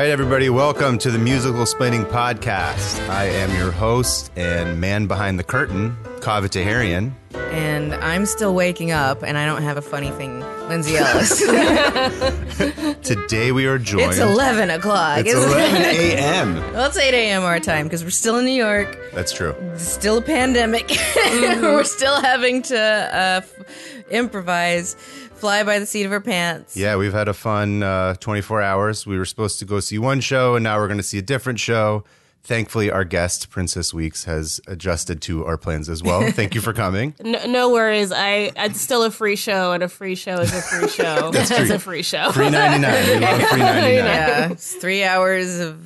right, everybody, welcome to the Musicalsplaining Podcast. I am your host and man behind the curtain, Kaveh Taherian. And I'm still waking up, and I don't have a funny thing. Lindsay Ellis. Today we are joined. it's 11 o'clock. It's isn't 11 a.m. Well, it's 8 a.m. our time because we're still in New York. That's true. Still a pandemic. we're still having to uh, f- improvise, fly by the seat of her pants. Yeah, we've had a fun uh, 24 hours. We were supposed to go see one show, and now we're going to see a different show. Thankfully, our guest, Princess Weeks, has adjusted to our plans as well. Thank you for coming. No, no worries. I it's still a free show, and a free show is a free show. That's true. a free show. Free 99. We love free 99 Yeah, it's three hours of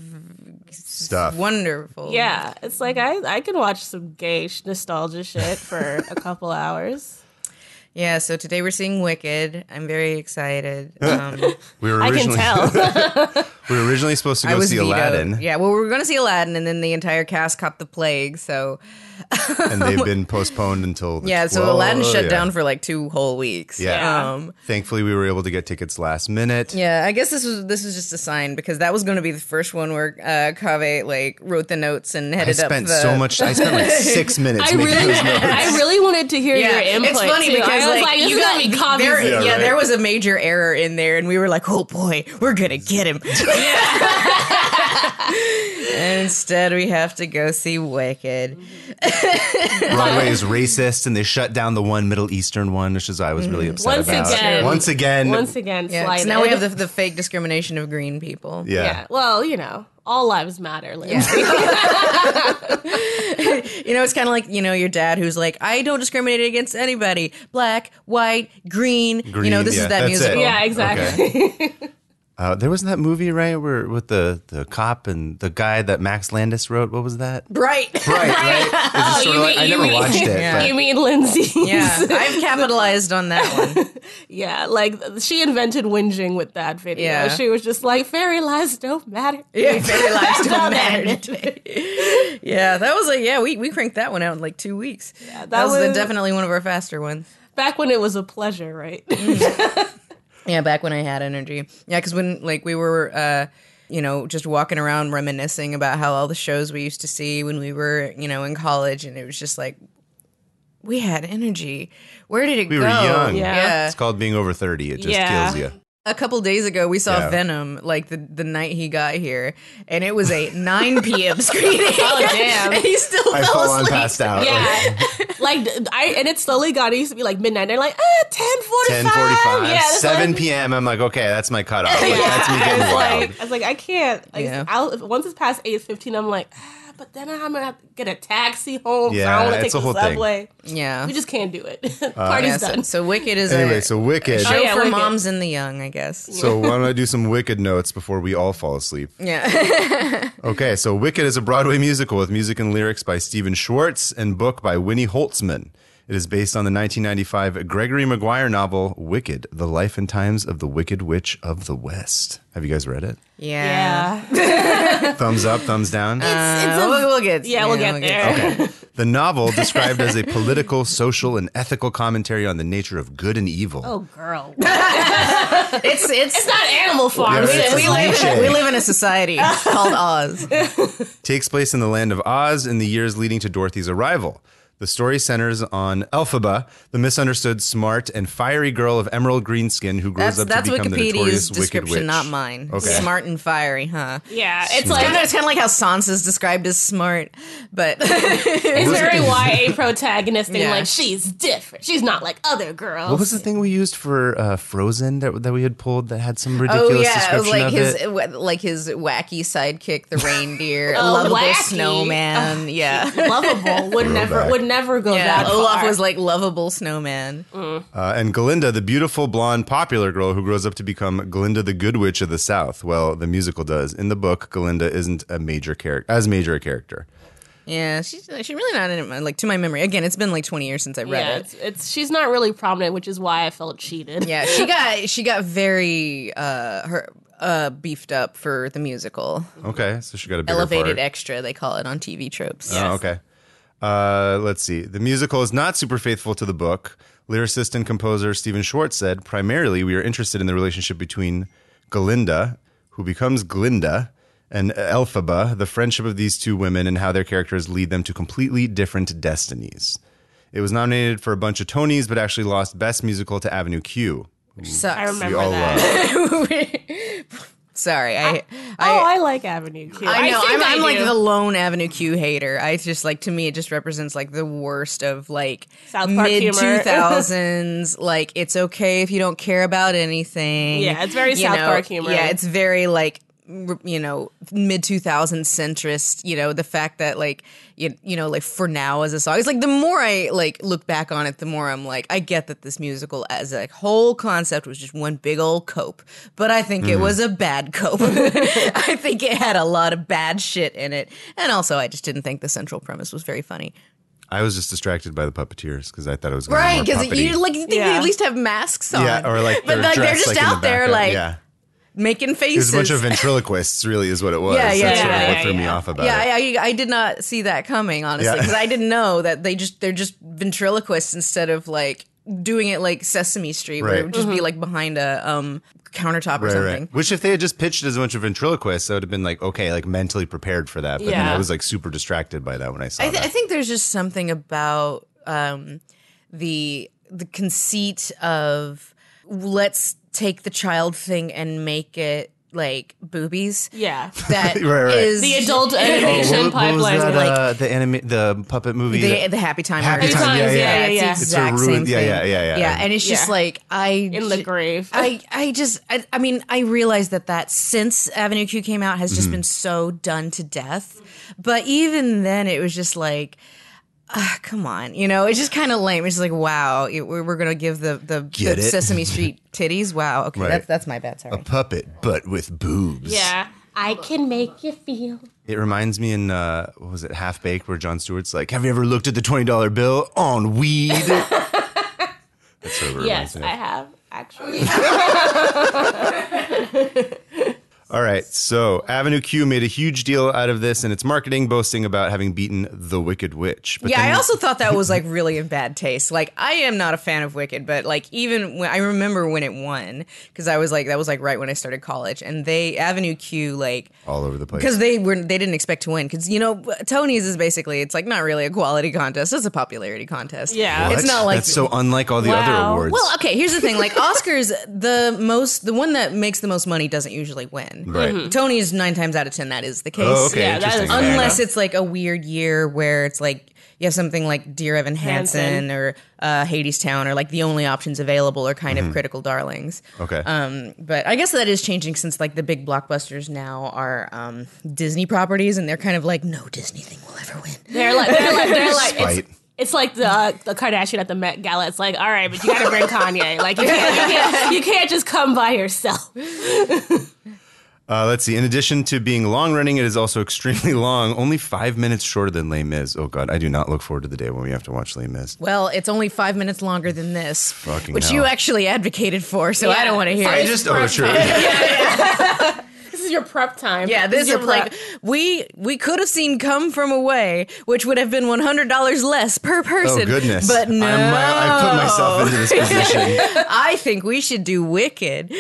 stuff. wonderful. Yeah, it's like I I can watch some gay sh- nostalgia shit for a couple hours. Yeah, so today we're seeing Wicked. I'm very excited. Um, We were originally, I can originally tell. we were originally supposed to go see vetoed. Aladdin, Yeah, well, we were going to see Aladdin, and then the entire cast caught the plague. So and they've been postponed until the yeah, so 12th. Aladdin shut Yeah. down for like two whole weeks. Yeah. Um, Thankfully, we were able to get tickets last minute. yeah, I guess this was this was just a sign because that was going to be the first one where uh, Kaveh like wrote the notes and I headed up spent the. so much. I spent like six minutes I making really, those notes. I really wanted to hear Yeah, your input. it's funny too. because I was like, like, you is got gonna there, yeah, Yeah, right. there was a major error in there, and we were like, "Oh boy, we're gonna get him." and instead, we have to go see Wicked. Broadway is racist, and they shut down the one Middle Eastern one, which is I was really upset Once about. again. once again, Once again, Yeah, 'cause slighted. now we have the, the fake discrimination of green people. yeah. yeah. Well, you know, all lives matter. Lindsay. You know, it's kind of like you know your dad who's like, I don't discriminate against anybody, black, white, green. you know, Green, this yeah, is that that's musical. it. Yeah, exactly. Uh, there wasn't that movie right where with the the cop and the guy that Max Landis wrote. What was that? Right. Right, right. It's just sort of like, I never watched it. Yeah. You mean Lindsay? yeah, I've capitalized on that one. Yeah, like she invented whinging with that video. Yeah. She was just like, fairy lives don't matter. Yeah, fairy lives don't Don't matter. matter. yeah, that was like, yeah, we, we cranked that one out in like two weeks. that that, was, was- definitely one of our faster ones. Back when it was a pleasure, right? Yeah, back when I had energy. Yeah, because when like we were, uh, you know, just walking around reminiscing about how all the shows we used to see when we were, you know, in college, and it was just like we had energy. Where did it We go? were young. Yeah. It's called being over thirty. It just Yeah. kills you. A couple days ago, we saw Yeah. Venom like the, the night he got here, and it was a 9 p.m. screening. Oh, damn. and he still I fell on asleep. passed out. yeah. like I and it slowly got it used to be like midnight. They're like, ah, 1045. Ten forty-five, Yeah, seven like- p.m. I'm like, okay, that's my cutoff. Like, Yeah. That's me I was wild. like, I was like, I can't. Like, Yeah. I'll, if, once it's past eight fifteen, I'm like, ah, but then I'm gonna have to get a taxi home. so I Yeah, don't want to take a the whole thing. subway. Yeah. We just can't do it. Yeah, uh, Party's so, done. so Wicked is Anyway, a so Wicked. show Oh, yeah, for Wicked. moms and the young, I guess. So why don't I do some Wicked notes before we all fall asleep? Yeah. Okay, so Wicked is a Broadway musical with music and lyrics by Stephen Schwartz and book by Winnie Holzman. It is based on the 1995 Gregory Maguire novel Wicked: The Life and Times of the Wicked Witch of the West. Have you guys read it? yeah. yeah. Thumbs up, thumbs down. it's Uh, a- we'll, we'll get yeah, we'll get there. Okay. The novel, described as a political, social, and ethical commentary on the nature of good and evil. Oh, girl. It's it's, It's not Animal Farm. Yeah, It's it's we live cliche. we live in a society called Oz. takes place in the land of Oz in the years leading to Dorothy's arrival. The story centers on Elphaba, the misunderstood, smart, and fiery girl of emerald green skin who grows That's up that's to become the Wikipedia's notorious Wicked Witch. not mine. Okay. Smart and fiery, huh? yeah, it's It's like kind of it's kind of like how Sansa's described as smart, but it's very YA protagonistic. Yeah. Like she's different. She's not like other girls. What was the thing we used for uh, Frozen that, that we had pulled that had some ridiculous oh yeah, description like of his it? like his wacky sidekick, the reindeer, a Oh, lovable wacky. snowman. yeah, lovable would never Throwback. would never go yeah. that Olaf far. was like lovable snowman. Uh, and Glinda, the beautiful, blonde, popular girl who grows up to become Glinda the Good Witch of the South. Well, the musical does. In the book, Glinda isn't a major character, as major a character. Yeah, she's she's really not in it. Like to my memory, again, it's been like twenty years since I read yeah, it. it's, it's she's not really prominent, which is why I felt cheated. Yeah, she got she got very uh her uh beefed up for the musical. Okay, so she got a bigger Elevated part. extra, they call it on TV tropes. Oh, okay. Uh, let's see. The musical is not super faithful to the book. Lyricist and composer Stephen Schwartz said, primarily, we are interested in the relationship between Galinda, who becomes Glinda, and Elphaba, the friendship of these two women and how their characters lead them to completely different destinies. It was nominated for a bunch of Tonys, but actually lost Best Musical to Avenue Q. Sucks. I remember that. Sorry, I, I, oh, I like Avenue Q. I know. think I'm, I'm I like the lone Avenue Q hater. I just like to me, it just represents like the worst of like South Park mid humor. two thousands. like it's okay if you don't care about anything. Yeah, it's very You South know, Park humor. Yeah, it's very like r- you know mid two thousands centrist. You know the fact that like you, you know like for now as a song, it's like the more I like look back on it, the more I'm like I get that this musical as a whole concept was just one big old cope, but I think it mm-hmm. was a bad cope. I think it had a lot of bad shit in it, and also I just didn't think the central premise was very funny. I was just distracted by the puppeteers because I thought it was gonna be Right, because you like you think they at least have masks on. yeah, or like but they're like they're just like, in the out there like yeah. Making faces. It was a bunch of ventriloquists, really, is what it was. Yeah, yeah, That's yeah, sort of what yeah, threw me off about yeah, it. Yeah, I, I did not see that coming honestly Yeah. because I didn't know that they just they're just ventriloquists instead of like doing it like Sesame Street where it would just be like behind a um countertop or Right, something. right. Which, if they had just pitched as a bunch of ventriloquists, I would have been like, okay, like mentally prepared for that. But then Yeah. I was like super distracted by that when I saw I, th- that. I think there's just something about um, the the conceit of let's take the child thing and make it like boobies. Yeah. That Right, right. is The adult Oh, animation what, what pipeline. that? like- uh, the anime, the puppet movie. the, that- the happy time. Happy artist. Time, yeah, Times, yeah, yeah, yeah. It's the It's a exact ruin- same yeah, thing. yeah, yeah, yeah. Yeah, and it's just like I in the grave. I, I just I, I mean I realize that that since Avenue Q came out has Mm-hmm. just been so done to death, but even then it was just like, ah, come on, you know, it's just kind of lame. It's just like wow, it, we're, we're gonna give the the, Get the it? Sesame Street titties. Wow, okay, Right. that's that's my bad. Sorry. a puppet, but with boobs. yeah. I can make you feel. It reminds me in uh, what was it, Half Baked, where Jon Stewart's like, "Have you ever looked at the twenty dollar bill on weed?" That's sort of what it Yes, reminds me of. I have actually. All right, so Avenue Q made a huge deal out of this in its marketing, boasting about having beaten the Wicked Witch. But yeah, then- I also thought that was like really in bad taste. Like, I am not a fan of Wicked, but like even when I remember when it won because I was like that was like right when I started college, and they Avenue Q like all over the place. because they were they didn't expect to win because you know Tony's is basically it's like not really a quality contest, it's a popularity contest. Yeah. it's not like that's so unlike all the other awards. well, okay. Here's the thing: like Oscars, the most, the one that makes the most money doesn't usually win. Right. Tony's nine times out of ten that is the case. oh, okay, Yeah, that is interesting. fair Fair Unless it's like a weird year where it's like you have something like Dear Evan Hansen, Hansen. or uh, Hadestown, or like the only options available are kind of critical darlings. okay. Um, but I guess that is changing since like the big blockbusters now are um, Disney properties, and they're kind of like no Disney thing will ever win. They're like, they're like, they're like, Spite. it's, it's like the uh, the Kardashian at the Met Gala. It's like, all right, but you got to bring Kanye. Like, you can't, you can't, you can't just come by yourself. Uh, let's see. In addition to being long running, it is also extremely long, only five minutes shorter than Les Mis. Oh, God. I do not look forward to the day when we have to watch Les Mis. Well, it's only five minutes longer than this, Fucking which hell. you actually advocated for, so I don't want to hear I it. just, oh, sure. This is your prep time. Yeah, this is your like we we could have seen "Come From Away," which would have been one hundred dollars less per person. Oh, goodness. But no, I'm, uh, I put myself into this position. I think we should do "Wicked."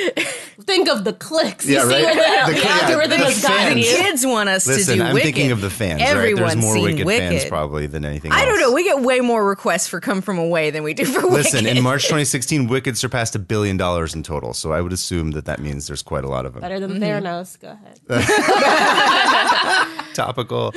think of the clicks. Yeah, you see right. where the, The- the yeah, algorithm the has gotten fans. you. Kids want us Listen, to do I'm "Wicked." thinking of the fans, Everyone's right? There's more seen Wicked, fans probably than anything Else. I don't know. We get way more requests for "Come From Away" than we do for Wicked. Listen, "Wicked." in March 2016, Wicked surpassed a billion dollars in total. So I would assume that that means there's quite a lot of them. Better than Theranos. Go ahead. Topical.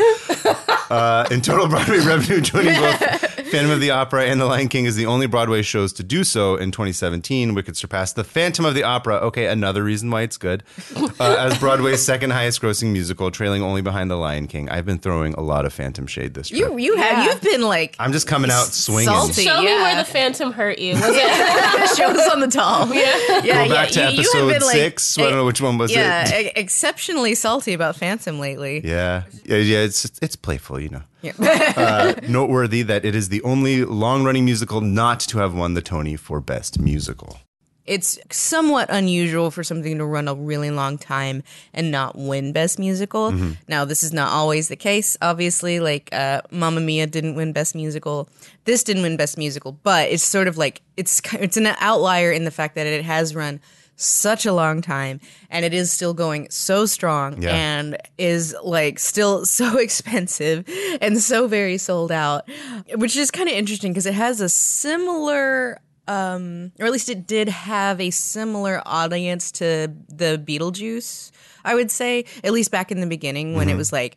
Uh, in total Broadway revenue, joining both Phantom of the Opera and The Lion King is the only Broadway shows to do so. In 2017, Wicked surpassed The Phantom of the Opera. Okay, another reason why it's good. Uh, as Broadway's second highest grossing musical, trailing only behind The Lion King. I've been throwing a lot of Phantom shade this trip. you you have Yeah. you've been like I'm just coming out swinging. salty. Show me where the Phantom hurt you. Was it? show us on the tall. Yeah, yeah, Go back to you- you have episode been, like, six. I don't know which one was yeah, it. Yeah, exceptionally salty about Phantom lately. Yeah, yeah, yeah. It's it's playful, you know. uh, noteworthy that it is the only long-running musical not to have won the Tony for Best Musical. It's somewhat unusual for something to run a really long time and not win Best Musical. Mm-hmm. Now, this is not always the case, obviously. Like, uh, Mamma Mia didn't win Best Musical. This didn't win Best Musical, but it's sort of like it's it's an outlier in the fact that it has run such a long time and it is still going so strong Yeah. and is like still so expensive and so very sold out which is kind of interesting because it has a similar um or at least it did have a similar audience to the Beetlejuice I would say at least back in the beginning when it was like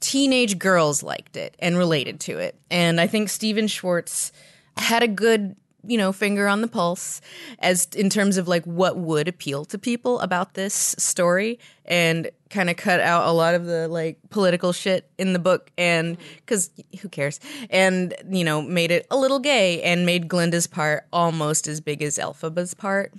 teenage girls liked it and related to it. And I think Stephen Schwartz had a good, you know, finger on the pulse as in terms of like what would appeal to people about this story and kind of cut out a lot of the like political shit in the book and cuz who cares? And you know, made it a little gay and made Glinda's part almost as big as Elphaba's part.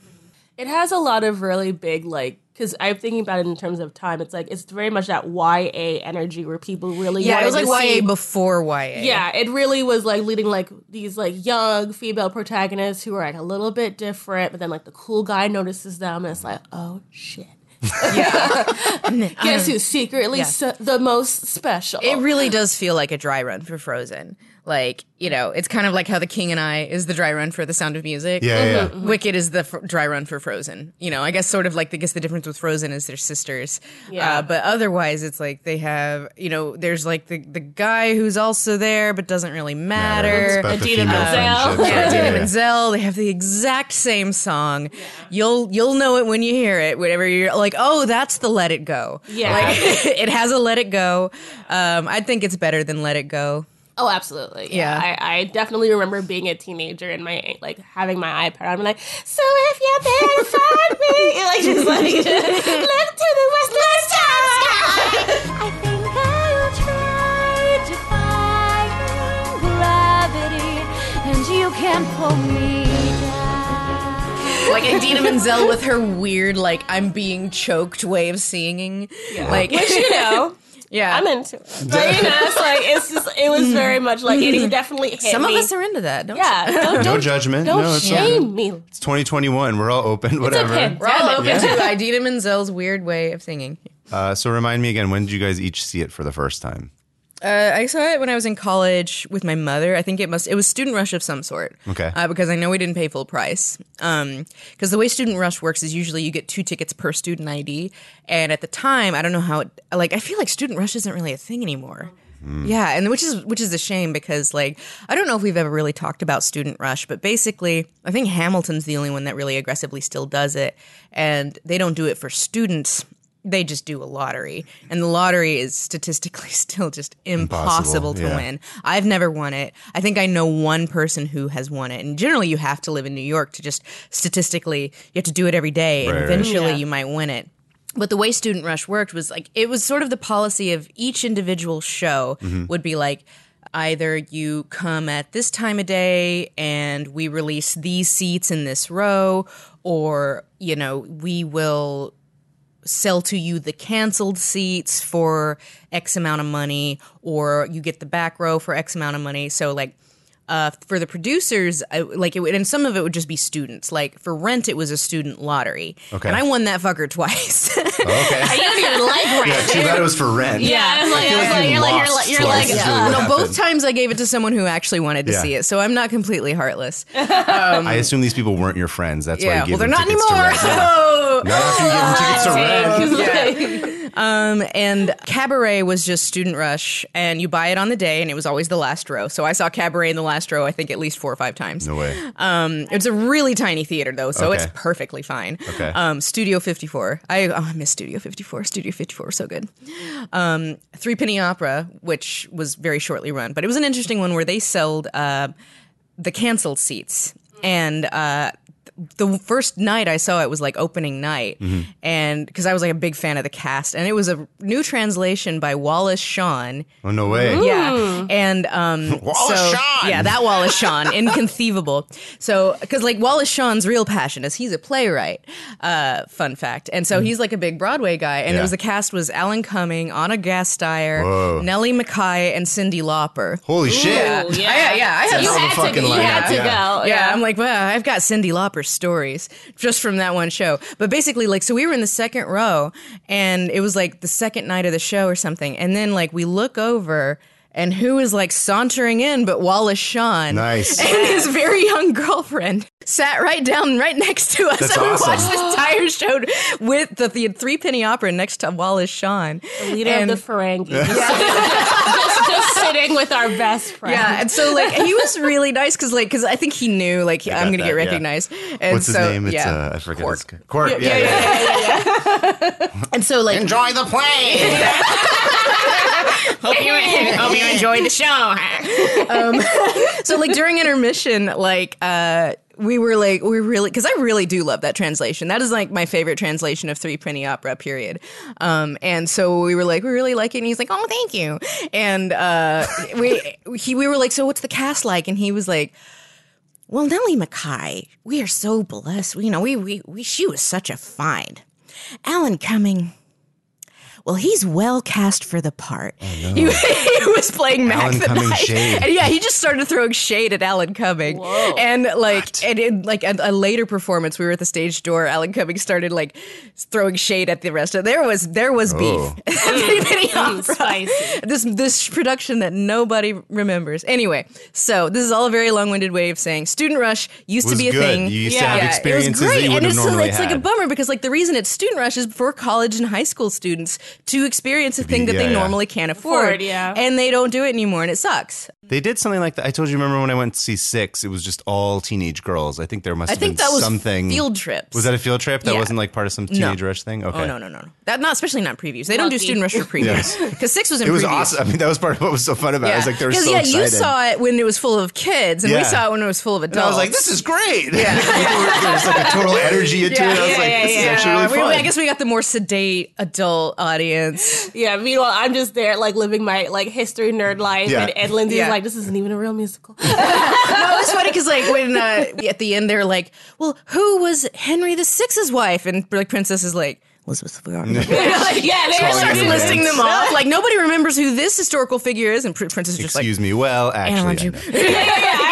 It has a lot of really big like because I'm thinking about it in terms of time. It's like it's very much that YA energy where people really Yeah, it was like YA see- before YA. Yeah, it really was like leading like these like young female protagonists who are like a little bit different, but then like the cool guy notices them and it's like, oh shit. Yeah. Guess um, who's secretly so, the most special? It really does feel like a dry run for Frozen. Like, you know, it's kind of like how The King and I is the dry run for The Sound of Music. Yeah, yeah, yeah. Mm-hmm. Wicked is the fr- dry run for Frozen. You know, I guess sort of like, I guess the difference with Frozen is they're sisters. Yeah. Uh, but otherwise, it's like they have, you know, there's like the, the guy who's also there, but doesn't really matter. about Idina Menzel. friendships, Yeah, right? Dana Yeah, yeah. Menzel. They have the exact same song. Yeah. You'll you'll know it when you hear it. Whenever you're like, oh, that's the Let It Go. Yeah. like it has a Let It Go. Um, I think it's better than Let It Go. Oh, absolutely. Yeah. I, I definitely remember being a teenager and my like having my iPad. I'm like, so if you're there to find me, like just like look to the western sky. I think I'll try defying gravity, and you can't pull me. Like Idina Menzel with her weird, like I'm being choked way of singing. Like Which you know. Yeah, I'm into it. But you know, it's like it's just it was very much like it definitely hit some me. of us are into that. Don't yeah, don't, No don't, judgment. don't no, it's, shame me. it's 2021. We're all open. Whatever. We're all open Yeah. to Idina Menzel's weird way of singing. Uh, so remind me again. When did you guys each see it for the first time? Uh, I saw it when I was in college with my mother. I think it must it was student rush of some sort. Okay. Uh, because I know we didn't pay full price. Um, because the way student rush works is usually you get two tickets per student ID, and at the time I don't know how it like I feel like student rush isn't really a thing anymore. Yeah, and which is which is a shame because like I don't know if we've ever really talked about student rush, but basically I think Hamilton's the only one that really aggressively still does it, and they don't do it for students. They just do a lottery, and the lottery is statistically still just impossible, Impossible, to yeah. win. I've never won it. I think I know one person who has won it, and generally you have to live in New York to just statistically you have to do it every day, and Right, right. eventually Yeah. you might win it. But the way Student Rush worked was like it was sort of the policy of each individual show mm-hmm. would be like either you come at this time of day and we release these seats in this row or you know we will sell to you the canceled seats for X amount of money, or you get the back row for X amount of money. So like. Uh, for the producers, I, like it, would, and some of it would just be students. Like for Rent, it was a student lottery, Okay. and I won that fucker twice. Okay. I don't even like rent. yeah, too bad it was for rent. Yeah, I was like, I was like, you you're like, you're lost like, you're like, uh, really no, both times I gave it to someone who actually wanted to Yeah. see it, so I'm not completely heartless. I assume these people weren't your friends. That's why you gave well, they're them not anymore. to rent. Not after you gave them tickets to rent. Um, and Cabaret was just Student Rush, and you buy it on the day, and it was always the last row. So I saw Cabaret in the last row, I think at least four or five times. No way. Um, it's a really tiny theater though, so it's perfectly fine. Okay. Um, Studio 54. I, oh, I miss Studio 54. Studio 54 was so good. Um, Threepenny Opera, which was very shortly run, but it was an interesting one where they sold uh, the canceled seats. And uh, the first night I saw it was like opening night, and because I was like a big fan of the cast, and it was a new translation by Wallace Shawn. Oh no way. Yeah, and um, Wallace so, Shawn! Yeah, that Wallace Shawn, inconceivable. So, because like Wallace Shawn's real passion is he's a playwright. Uh, fun fact, and so he's like a big Broadway guy. And Yeah. it was the cast was Alan Cumming, Anna Gasteyer, Whoa. Nellie McKay, and Cyndi Lauper. Holy shit. Ooh, yeah. I- yeah, I had You Hell of a had to, fucking you had to yeah. go. yeah, I'm like, well, I've got Cyndi Lauper stories just from that one show. But basically, like, so we were in the second row, and it was like the second night of the show or something, and then like we look over. And who is like sauntering in but Wallace Shawn? Nice. And his very young girlfriend sat right down right next to us. That's and we awesome. watched this entire show with the, the three penny opera next to Wallace Shawn. Leader And- of the Ferengi. Just, just, just sitting with our best friend. Yeah, and so like he was really nice because like because I think he knew like I'm gonna that, get yeah. recognized. And What's his so, name? It's yeah. uh, I forget. Quark. His, Quark. Yeah, yeah, And so like Enjoy the plane. hope you hope you enjoyed the show. um, so like during intermission, like uh we were like we really because I really do love that translation. That is like my favorite translation of Threepenny Opera. Period. Um, and so we were like we really like it, and he's like, oh, thank you. And uh, we he we were like, so what's the cast like? And he was like. Well, Nellie McKay, we are so blessed. You know, we, we, we she was such a find. Alan Cumming, well, he's well cast for the part. he, he was playing Mac Alan the Cumming Knight. shade. And yeah, he just started throwing shade at Alan Cumming. Whoa. And like, and in like a, a later performance, we were at the stage door. Alan Cumming started like throwing shade at the rest of. There was there was Oh. beef. Threepenny Opera. spicy. This this production that nobody remembers. Anyway, so this is all a very long winded way of saying Student Rush used to be a good. thing. You used to have it was experiences that great. you and it's, normally it's like a bummer because like the reason it's Student Rush is for college and high school students to experience a thing that yeah, they yeah. normally can't afford. Afford, yeah. And they don't do it anymore, and it sucks. They did something like that. I told you. Remember when I went to see Six? It was just all teenage girls. I think there must I have think been that was something. field trips. Was that a field trip? That Yeah. wasn't like part of some teenage rush thing. Oh, okay. Oh no no no no! That not especially not previews. They don't do student rush for previews because six was in It was previews. awesome. I mean, that was part of what was so fun about it. I was like, they were 'Cause, so yeah, excited. you saw it when it was full of kids, and we saw it when it was full of adults. and I was like, this is great. Yeah. there was like a total energy into it. I was Yeah, like, yeah, this is yeah. actually really We- fun. I guess we got the more sedate adult audience. Yeah, meanwhile, I'm just there, like, living my, like, history nerd life, Yeah. and Ed Lindsay's Yeah. like, this isn't even a real musical. no, it's funny because like when uh, at the end they're like, "Well, who was Henry the Sixth's wife?" And like Princess is like. Elizabeth Ferrari. like, yeah, they Calling were starts listing them off. Like nobody remembers who this historical figure is, and Princess is just like, Excuse me. Well, actually, Alan I Ju- know. yeah, yeah, yeah.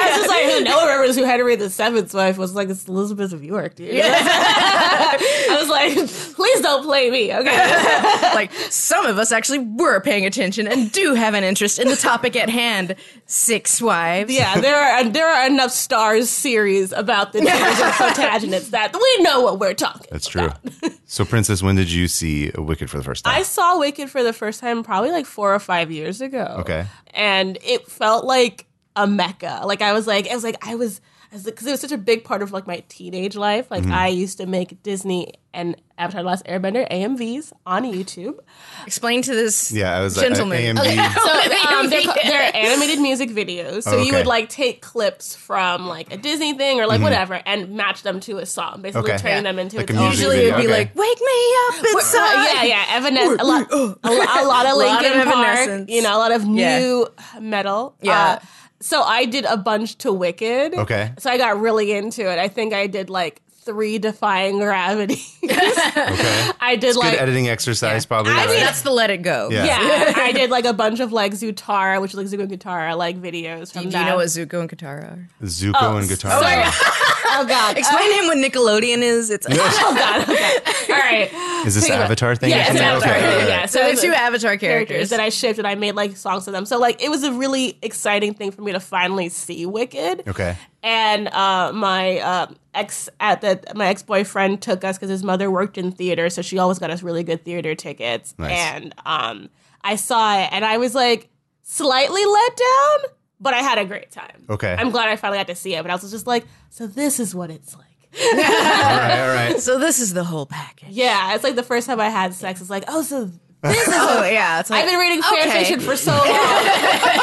I was just who no one remembers who Henry the Seventh's wife was? Like, it's Elizabeth of York, dude. I was like, please don't play me, okay? like some of us actually were paying attention and do have an interest in the topic at hand. Six wives. Yeah, there are there are enough stars series about the names of Plantagenets that we know what we're talking. About. That's true. so, Princess, when did you see Wicked for the first time? I saw Wicked for the first time probably like four or five years ago. Okay. and it felt like a mecca. Like I was like, I was like, I was, because it was such a big part of like my teenage life. Like Mm-hmm. I used to make Disney and Avatar: The Last Airbender AMVs on YouTube. Explain to this yeah, I was gentleman. Like, AMV. So um, they're, they're animated music videos. So Oh, you would like take clips from like a Disney thing or like whatever and match them to a song. Basically, Mm-hmm. Okay. turning Yeah. them into Like a a Usually video, it'd be okay. like, "Wake me up inside." Uh, yeah, yeah, Evanescence. A lot, a, a lot of Linkin Park. You know, a lot of Yeah. new metal. Yeah. Uh, so I did a bunch to Wicked. Okay. So I got really into it. I think I did like three Defying Gravity. Okay. I did Good like. editing exercise, probably. I right? mean, That's the let it go. Yeah. Yeah, I did like a bunch of like Zutara, which is like Zuko and Katara, like videos from Do that. you know what Zuko and Katara are? Zuko and oh, guitar. sorry. Oh, oh God! Explain to him what Nickelodeon is. It's oh God! Okay. All right. Is this Think Avatar thing? Yeah, it's? Avatar. Okay, all right. Yeah, so they're the- two Avatar characters characters. that I shipped and I made like songs to them. So like it was a really exciting thing for me to finally see Wicked. Okay. And uh, my uh, ex at the my ex boyfriend took us because his mother worked in theater, so she always got us really good theater tickets. Nice. And um, I saw it and I was like slightly let down, but I had a great time. Okay. I'm glad I finally got to see it, but I was just like, so this is what it's like. All right. All right. so this is the whole package. Yeah, it's like the first time I had sex. It's like, oh, so Oh yeah, it's like I've been reading fan okay. fiction for so long, and,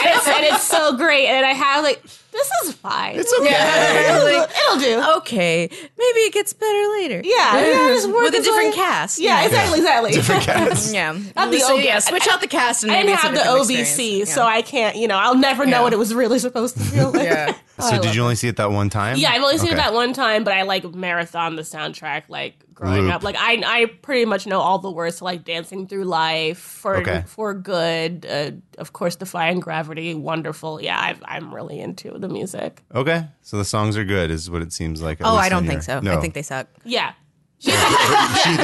it's, and it's so great. And I have like, this is fine. It's okay. it'll, do- it'll do. Okay, maybe it gets better later. Yeah, yeah, just with a different way- cast. Yeah, exactly, exactly. Different cats. yeah. Not the so, OB. yeah, switch out the cast and I didn't have the different OBC, experience. so I can't. You know, I'll never know Yeah. what it was really supposed to feel like. yeah. So love did you only see it that one time? Yeah, I've only seen Okay. it that one time, but I like marathon the soundtrack like growing Loop. up. Like I, I pretty much know all the words to like "Dancing Through Life" for Okay. for good. Uh, of course, "Defying Gravity," wonderful. Yeah, I've, I'm really into the music. Okay. So the songs are good, is what it seems like. Oh, I don't on think your- so. No. I think they suck. Yeah, she,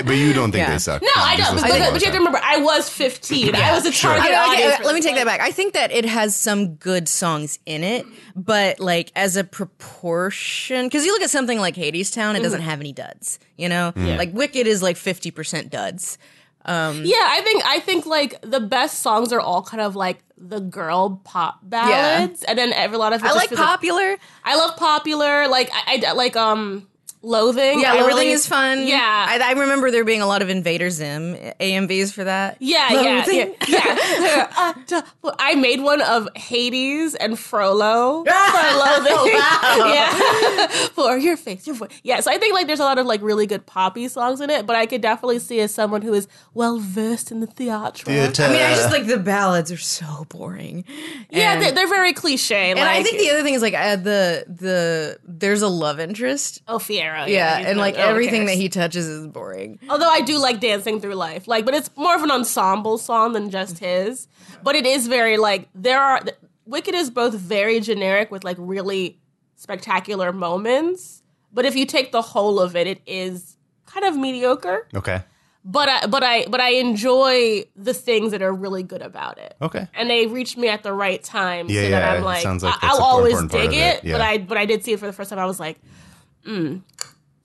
but you don't think Yeah. they suck. No, I don't. But, but, but you have to remember, I was 15. I was a target I- I- audience. for let me take that back. I think that it has some good songs in it, but like as a proportion, because you look at something like Hadestown, it doesn't have any duds. You know, like Wicked is like fifty percent duds. Yeah, I think I think like the best songs are all kind of like the girl pop ballads, and then every lot of it I just like feels like- popular. I love popular. Like I, I like um loathing. Yeah, I Loathing really- is fun. Yeah. I, I remember there being a lot of Invader Zim AMVs for that. Yeah, yeah, yeah, yeah. Uh, I made one of Hades and Frollo for Oh, loathing. Yeah, for your face, your voice. Yeah, so I think like there's a lot of like really good poppy songs in it, but I could definitely see as someone who is well versed in the theater. Theater. I mean, I just like the ballads are so boring. Yeah, And- they're, they're very cliche. And I think the other thing is like uh, the the there's a love interest. oh Fiyero, Yeah, he's and like no everything that he touches is boring. Although I do like dancing through life, like, but it's more of an ensemble song than just his. But it is very like there are Wicked is both very generic with like really spectacular moments, but if you take the whole of it, it is kind of mediocre. Okay. But I, but I, but I enjoy the things that are really good about it. Okay. And they reached me at the right time, Yeah, so yeah, that it I'm like, sounds like I, I'll always dig it. it, yeah. But I, but I did see it for the first time. I was like, mm,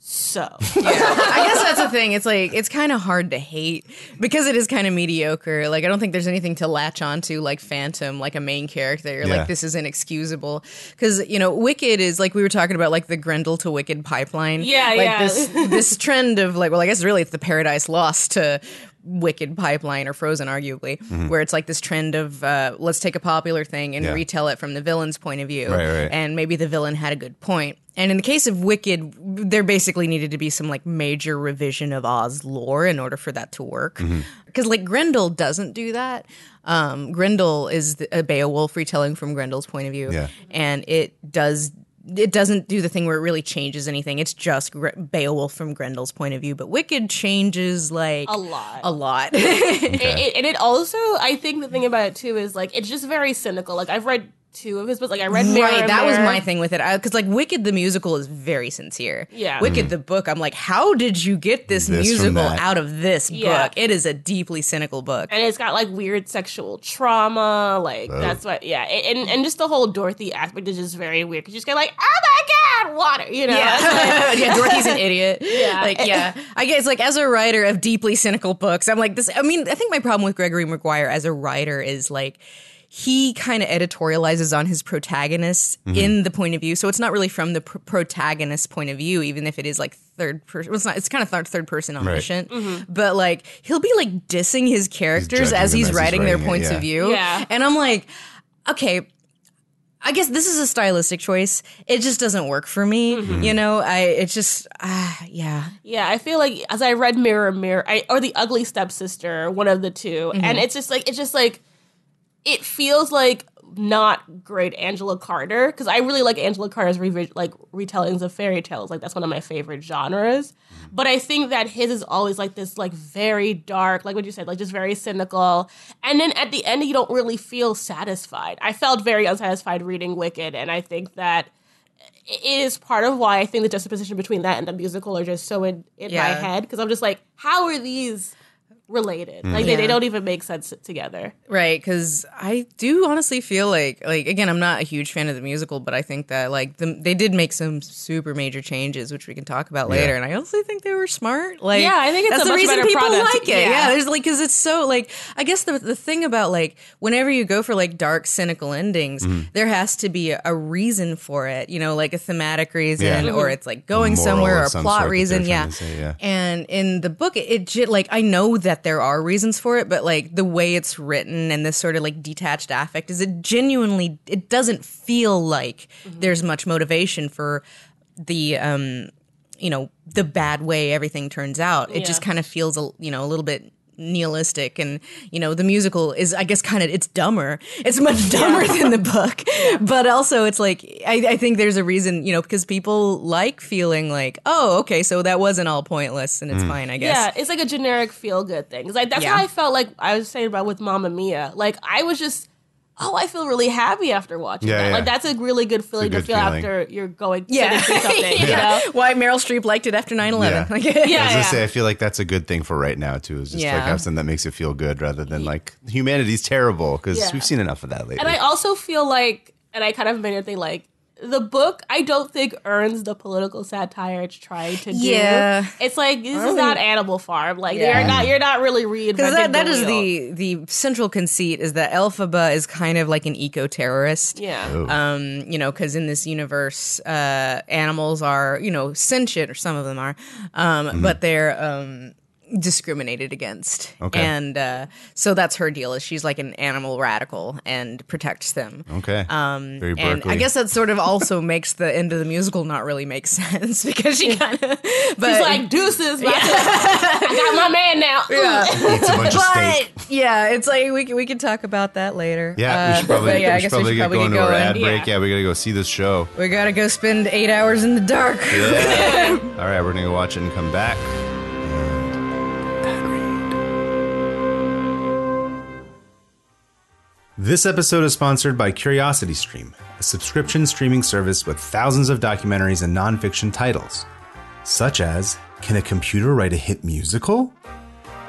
so. I guess that's the thing. It's like it's kind of hard to hate because it is kind of mediocre. Like I don't think there's anything to latch onto like Phantom, like a main character. You're Yeah. Like this is inexcusable because you know Wicked is like we were talking about like the Grendel to Wicked pipeline. Yeah, like yeah. This this trend of like well I guess really it's the Paradise Lost to Wicked pipeline or Frozen arguably, Mm-hmm. where it's like this trend of uh, let's take a popular thing and Yeah. retell it from the villain's point of view, Right, right. and maybe the villain had a good point. And in the case of Wicked, there basically needed to be some like major revision of Oz lore in order for that to work. Mm-hmm. Because like Grendel doesn't do that. Um, Grendel is the, a Beowulf retelling from Grendel's point of view, Yeah. and it does. It doesn't do the thing where it really changes anything. It's just Gre- Beowulf from Grendel's point of view. But Wicked changes like A lot. a lot. It, it, and it also, I think the thing about it too is like it's just very cynical. Like I've read two of his books. Like I read Mirror, Right, that was my thing with it. Because like Wicked the musical is very sincere. Yeah. Wicked the book, I'm like, how did you get this, This musical out of this Yeah. book? It is a deeply cynical book. and it's got like weird sexual trauma. Like oh. that's what, yeah, and and just the whole Dorothy aspect is just very weird. Cause you just get like, oh my god, water, you know? It's like- Yeah, yeah. Dorothy's an idiot. Yeah. like yeah. I guess like as a writer of deeply cynical books, I'm like this. I mean, I think my problem with Gregory Maguire as a writer is like he kind of editorializes on his protagonists in the point of view, so it's not really from the pr- protagonist's point of view, even if it is like third person. Well, it's not. It's kind of third, third person omniscient, but like he'll be like dissing his characters judging as he's as he's writing their writing it, points yeah. of view. Yeah. and I'm like, okay. I guess this is a stylistic choice. It just doesn't work for me. Mm-hmm. You know, I it's just ah yeah. Yeah, I feel like as I read Mirror Mirror I, or The Ugly Stepsister, one of the 2 Mm-hmm. and it's just like it's just like it feels like not great Angela Carter because I really like Angela Carter's re- like retellings of fairy tales. Like that's one of my favorite genres. Mm-hmm. But I think that his is always like this like very dark, like what you said, like just very cynical. And then at the end, you don't really feel satisfied. I felt very unsatisfied reading Wicked, and I think that it is part of why I think the juxtaposition between that and the musical are just so in, in my head because I'm just like, how are these related? Like they, Yeah. they don't even make sense together. Right, because I do honestly feel like, like again, I'm not a huge fan of the musical, but I think that like the, they did make some super major changes, which we can talk about later. And I honestly think they were smart. Like, Yeah, I think it's that's a the much reason people product. like it. Yeah. Yeah, there's like because it's so like I guess the the thing about like whenever you go for like dark, cynical endings, Mm-hmm. there has to be a, a reason for it. You know, like a thematic reason, Yeah. or it's like going Moral somewhere, or a some plot reason. Yeah. say, yeah. And in the book, it, it like I know that there are reasons for it, but like the way it's written and this sort of like detached affect is it genuinely it doesn't feel like there's much motivation for the um you know the bad way everything turns out. It just kind of feels a you know a little bit nihilistic and you know the musical is i guess kind of it's dumber it's much dumber than the book but also it's like I, I think there's a reason you know because people like feeling like oh okay so that wasn't all pointless and it's mm. fine i guess Yeah, it's like a generic feel good thing. 'Cause, Like that's Yeah. how I felt like I was saying about with Mamma Mia. Like I was just oh, I feel really happy after watching Yeah, that. yeah. Like that's a really good feeling to feel feeling. after you're going Yeah. sitting through something. You know? Why Meryl Streep liked it after 9 11. Yeah. Like, Yeah. I was gonna say, I feel like that's a good thing for right now too. Is just Yeah. like have something that makes you feel good rather than like humanity's terrible because Yeah. we've seen enough of that lately. And I also feel like, and I kind of made a thing like the book. I don't think earns the political satire it's trying to do. Yeah. it's like this is not Animal Farm. Like Yeah. you're not you're not really reinventing. Because that, that the is wheel. the the central conceit is that Elphaba is kind of like an eco terrorist. yeah. Oh. Um, you know, because in this universe, uh, animals are you know sentient, or some of them are, um, but they're um discriminated against. Okay. and uh, so that's her deal. Is she's like an animal radical and protects them. okay, Um, very and I guess that sort of also makes the end of the musical not really make sense because she kind of, but She's like deuces. my- I got my man now. yeah. eats a bunch of steak. But yeah, it's like we can, we can talk about that later. Yeah, Uh, we should probably, yeah, we I should guess probably we should get probably going get to our ad break. Yeah. Yeah, we gotta go see this show. We gotta go spend eight hours in the dark. All right, we're gonna go watch it and come back. This episode is sponsored by CuriosityStream, a subscription streaming service with thousands of documentaries and nonfiction titles, such as Can a Computer Write a Hit Musical?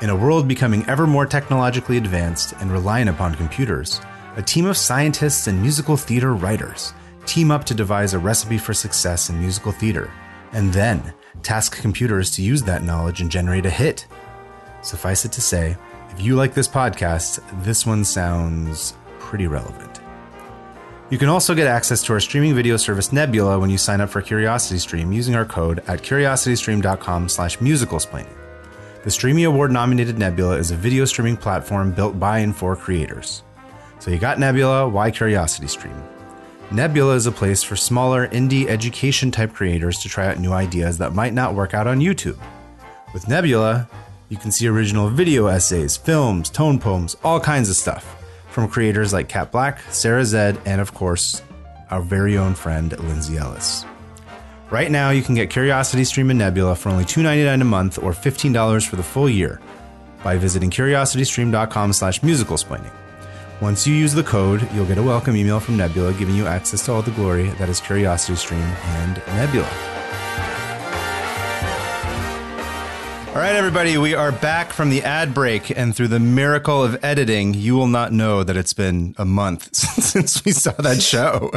In a world becoming ever more technologically advanced and reliant upon computers, a team of scientists and musical theater writers team up to devise a recipe for success in musical theater, and then task computers to use that knowledge and generate a hit. Suffice it to say, if you like this podcast, this one sounds pretty relevant. You can also get access to our streaming video service Nebula when you sign up for CuriosityStream using our code at curiositystream.com slash musicalsplaining. The Streamy Award nominated Nebula is a video streaming platform built by and for creators. So you got Nebula, why CuriosityStream? Nebula is a place for smaller indie education type creators to try out new ideas that might not work out on YouTube. With Nebula, you can see original video essays, films, tone poems, all kinds of stuff from creators like Kat Blaque, Sarah Zed, and of course, our very own friend Lindsay Ellis. Right now, you can get Curiosity Stream and Nebula for only $2.99 a month or $15 for the full year by visiting curiositystream.com slash musicalsplaining. Once you use the code, you'll get a welcome email from Nebula giving you access to all the glory that is Curiosity Stream and Nebula. All right, everybody, we are back from the ad break, and through the miracle of editing, you will not know that it's been a month since we saw that show.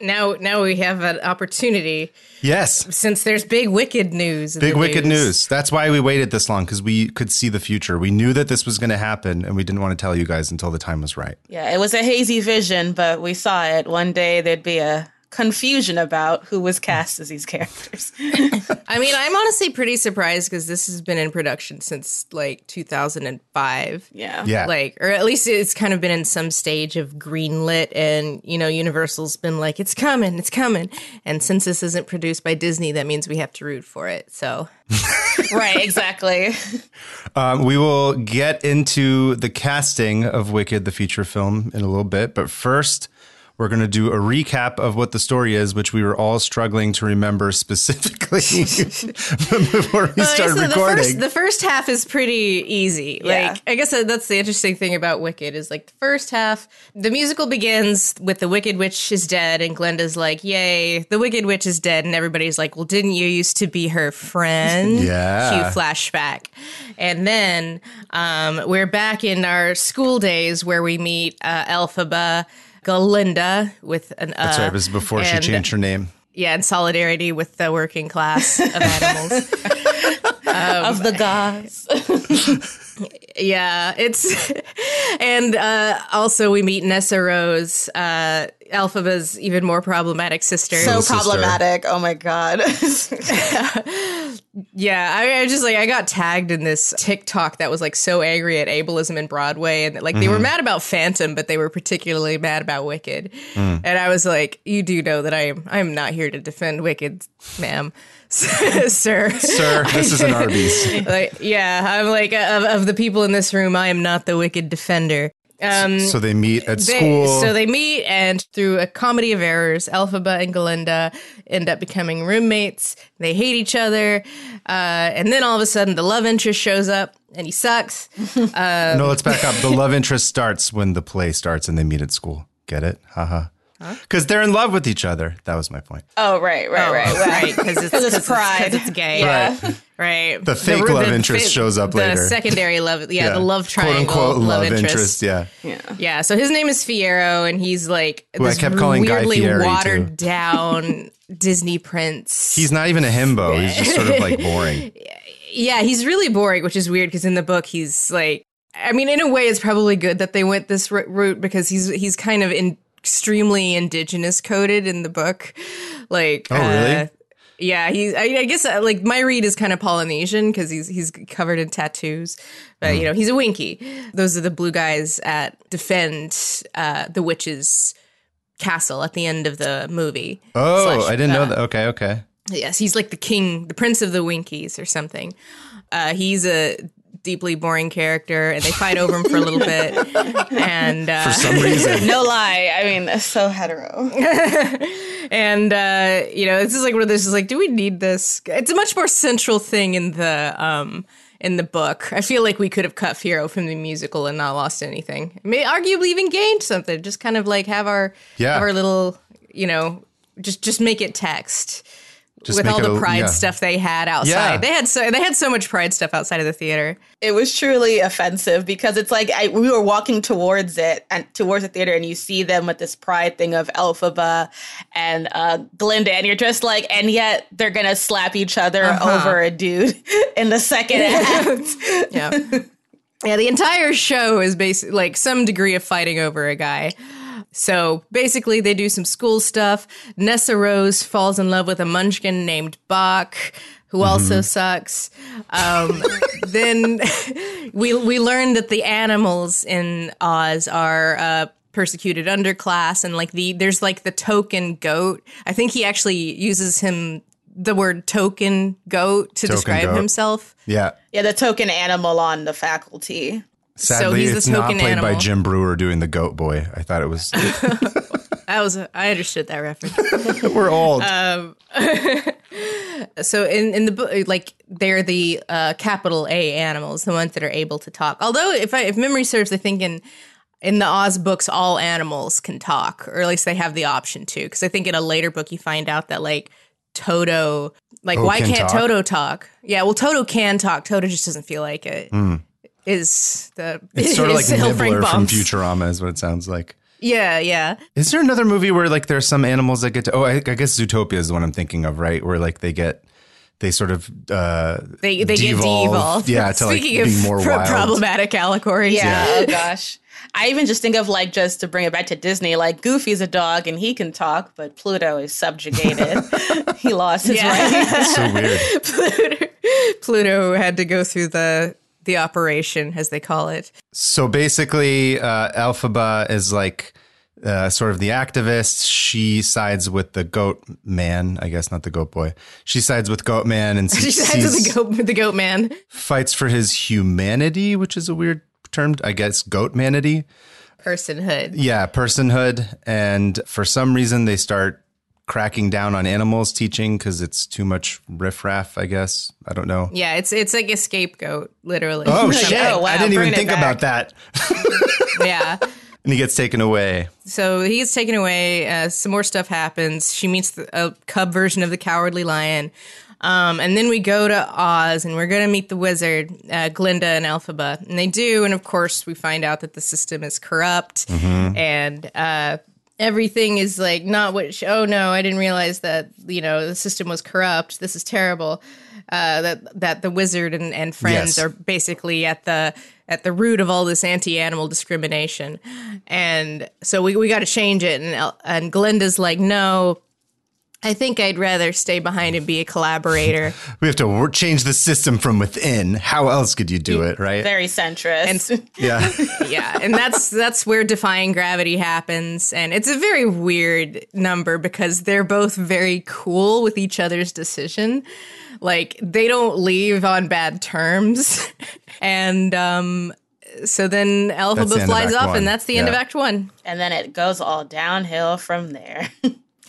Now, now we have an opportunity yes, since there's big wicked news. big the wicked news. That's why we waited this long because we could see the future. We knew that this was going to happen, and we didn't want to tell you guys until the time was right. Yeah, it was a hazy vision, but we saw it. One day there'd be a confusion about who was cast as these characters. I mean, I'm honestly pretty surprised because this has been in production since like 2005. Yeah. Yeah, Like, or at least it's kind of been in some stage of greenlit, and you know, Universal's been like, it's coming, it's coming. And since this isn't produced by Disney, that means we have to root for it. So, right, exactly. Um, we will get into the casting of Wicked, the feature film, in a little bit. But first, we're going to do a recap of what the story is, which we were all struggling to remember specifically before we Well, I started guess the recording. first, the first half is pretty easy. Yeah. Like, I guess that's the interesting thing about Wicked is like the first half, the musical begins with the Wicked Witch is dead, and Glinda's like, "Yay, the Wicked Witch is dead," and everybody's like, "Well, didn't you used to be her friend?" Yeah. Cue flashback, and then um, we're back in our school days where we meet uh, Elphaba. Galinda with an uh, That's right. This is before she changed her name. yeah, in solidarity with the working class of animals. of the gods. Yeah, it's and uh, also we meet Nessarose, uh, Elphaba's even more problematic sister. So sister. problematic. Oh my god. yeah, I, I just like I got tagged in this TikTok that was like so angry at ableism in Broadway, and like they were mm-hmm. mad about Phantom, but they were particularly mad about Wicked. Mm. And I was like, you do know that I am I am not here to defend Wicked, ma'am, sir. Sir, this is an Arby's. like yeah i'm like of, of the people in this room i am not the wicked defender so they meet at They- school. So they meet, and through a comedy of errors, Elphaba and Galinda end up becoming roommates. They hate each other, uh, and then all of a sudden, the love interest shows up, and he sucks. no, let's back up. The love interest starts when the play starts and they meet at school. Get it? Haha. Because they're in love with each other. That was my point. Oh, right, right, oh. right. right. right? Because it's, 'Cause it's 'cause pride. 'cause it's gay, Right. right? The fake love interest shows up the later. secondary love, yeah, the love triangle, Quote unquote love, love, interest. interest. Yeah. Yeah. Yeah, so his name is Fiyero, and he's like Who I this kept calling Guy weirdly Fieri, watered too. down Disney prince. He's not even a himbo. He's just sort of like boring. yeah, he's really boring, which is weird because in the book he's like, I mean, in a way, it's probably good that they went this r- route because he's he's kind of in, extremely indigenous coded in the book. Like, Oh, really? uh, yeah, he's. I, I guess uh, like my read is kind of Polynesian because he's he's covered in tattoos, but Hmm. you know he's a Winky. Those are the blue guys at defend uh, the witch's castle at the end of the movie. Oh, Slash, I didn't know uh, that. Okay, okay. Yes, he's like the king, the prince of the Winkies or something. Uh, he's a deeply boring character, and they fight over him for a little bit. And uh, For some reason. No lie. I mean, so hetero. and uh, you know, this is like where this. Is like, do we need this? It's a much more central thing in the um in the book. I feel like we could have cut Fiyero from the musical and not lost anything. May arguably even gained something. Just kind of like have our Yeah. have our little, you know, just just make it text. Just with all it the a- pride yeah. stuff they had outside, Yeah. they had so they had so much pride stuff outside of the theater. it was truly offensive because it's like I, we were walking towards it and towards the theater, and you see them with this pride thing of Elphaba and uh, Glinda, and you're just like, and yet they're gonna slap each other over a dude in the second act. Yeah. yeah, the entire show is basically like some degree of fighting over a guy. So basically, they do some school stuff. Nessarose falls in love with a munchkin named Boq, who also sucks. Um, then we we learn that the animals in Oz are uh, persecuted underclass, and like the there's like the token goat. I think he actually uses him the word token goat to Token describe goat. himself. Yeah. yeah, the token animal on the faculty. Sadly, he's the it's not played by. Jim Breuer doing the Goat Boy. I thought it was. That was I understood that reference. we're old. so in in the book, like they're the uh, capital A animals, the ones that are able to talk. Although, if I, if memory serves, I think in in the Oz books, all animals can talk, or at least they have the option to. Because I think in a later book, you find out that like Toto, like Oh, why can can't talk? Toto talk? Yeah, well, Toto can talk. Toto just doesn't feel like it. Is the it's sort of like is Hill Frank Nibbler from Futurama, is what it sounds like. Yeah, yeah. Is there another movie where like there's some animals that get to? Oh, I, I guess Zootopia is the one I'm thinking of, right? Where like they get, they sort of uh, They they get devolve, de-evolved. Yeah, to like Speaking be of more pro- wild. problematic allegories. Yeah. Oh gosh. I even just think of like just to bring it back to Disney, like Goofy's a dog and he can talk, but Pluto is subjugated. he lost his Yeah. right. So weird. Pluto, Pluto had to go through the the operation, as they call it. So basically, uh, Elphaba is like uh, sort of the activist. She sides with the goat man, I guess, not the goat boy. She sides with goat man and She sides with the goat, the goat man. fights for his humanity, which is a weird term. I guess goat manity. Personhood. Yeah, personhood. And for some reason, they start cracking down on animals teaching because it's too much riffraff, I guess. I don't know. Yeah, it's it's like a scapegoat, literally. Oh, shit. oh, wow, I didn't even think about that. yeah. And he gets taken away. So he gets taken away. Uh, some more stuff happens. She meets the, a cub version of the cowardly lion. Um, and then we go to Oz and we're going to meet the wizard, uh, Glinda and Elphaba. And they do. And of course, we find out that the system is corrupt and uh, everything is like not what. She, oh no, I didn't realize that, you know, the system was corrupt. This is terrible. Uh, that that the wizard and, and friends Yes. are basically at the at the root of all this anti-animal discrimination, and so we we got to change it. And and Glinda's like, no, I think I'd rather stay behind and be a collaborator. We have to wor- change the system from within. How else could you do it, right? Very centrist. and yeah. yeah, and that's that's where defying gravity happens, and it's a very weird number because they're both very cool with each other's decision. Like they don't leave on bad terms, and um, so then That's the Elphaba flies off, One. and that's the end of Act One. And then it goes all downhill from there.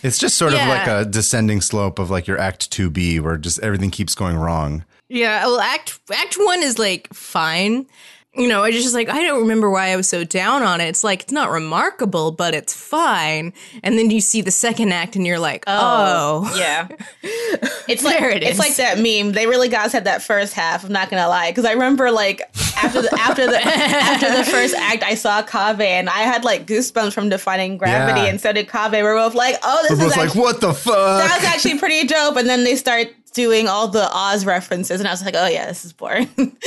It's just sort of like a descending slope of like your Act 2B where just everything keeps going wrong. Yeah, well, Act Act One is like fine. You know, I just like I don't remember why I was so down on it. It's like it's not remarkable, but it's fine. And then you see the second act, and you're like, oh, oh. yeah. It's like There it it's is. like that meme. They really got us at that first half. I'm not gonna lie, because I remember like after the after the after the first act, I saw Kaveh and I had like goosebumps from Defying Gravity, Yeah. and so did Kaveh. We're both like, oh, this We're is both like, what the fuck. that was actually pretty dope. And then they start doing all the Oz references, and I was like, oh yeah, this is boring.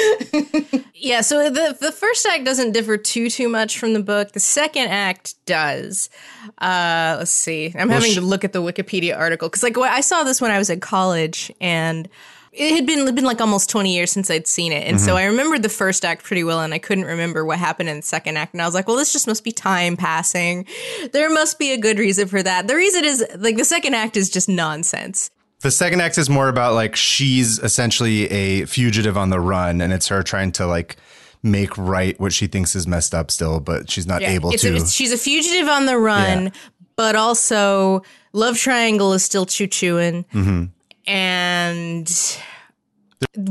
Yeah, so the the first act doesn't differ too too much from the book. The second act does. Uh, let's see. I'm having sh- to look at the Wikipedia article because like I saw this when I was in college and. It had been been like almost twenty years since I'd seen it, and so I remembered the first act pretty well, and I couldn't remember what happened in the second act. And I was like, "Well, this just must be time passing. There must be a good reason for that." The reason is like the second act is just nonsense. The second act is more about like she's essentially a fugitive on the run and it's her trying to like make right what she thinks is messed up still, but she's not able It's to. it's- she's a fugitive on the run, Yeah. but also love triangle is still choo chooing, Mm-hmm. and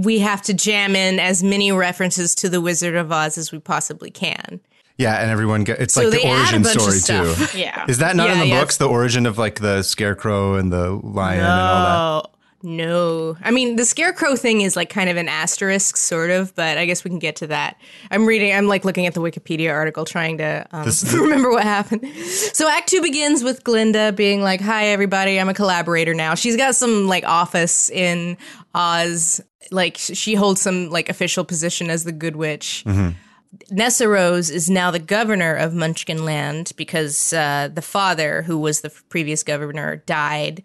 we have to jam in as many references to the Wizard of Oz as we possibly can. Yeah, and everyone get it's So like the they add a origin story too. yeah. Is that not in the yeah. books? The origin of like the scarecrow and the lion and all that. Oh no! I mean, the scarecrow thing is like kind of an asterisk, sort of, but I guess we can get to that. I'm reading. I'm like looking at the Wikipedia article, trying to um, remember what happened. So Act Two begins with Glinda being like, "Hi, everybody! I'm a collaborator now." She's got some like office in Oz. Like she holds some like official position as the Good Witch. Nessarose is now the governor of Munchkin Land because uh, the father, who was the previous governor, died.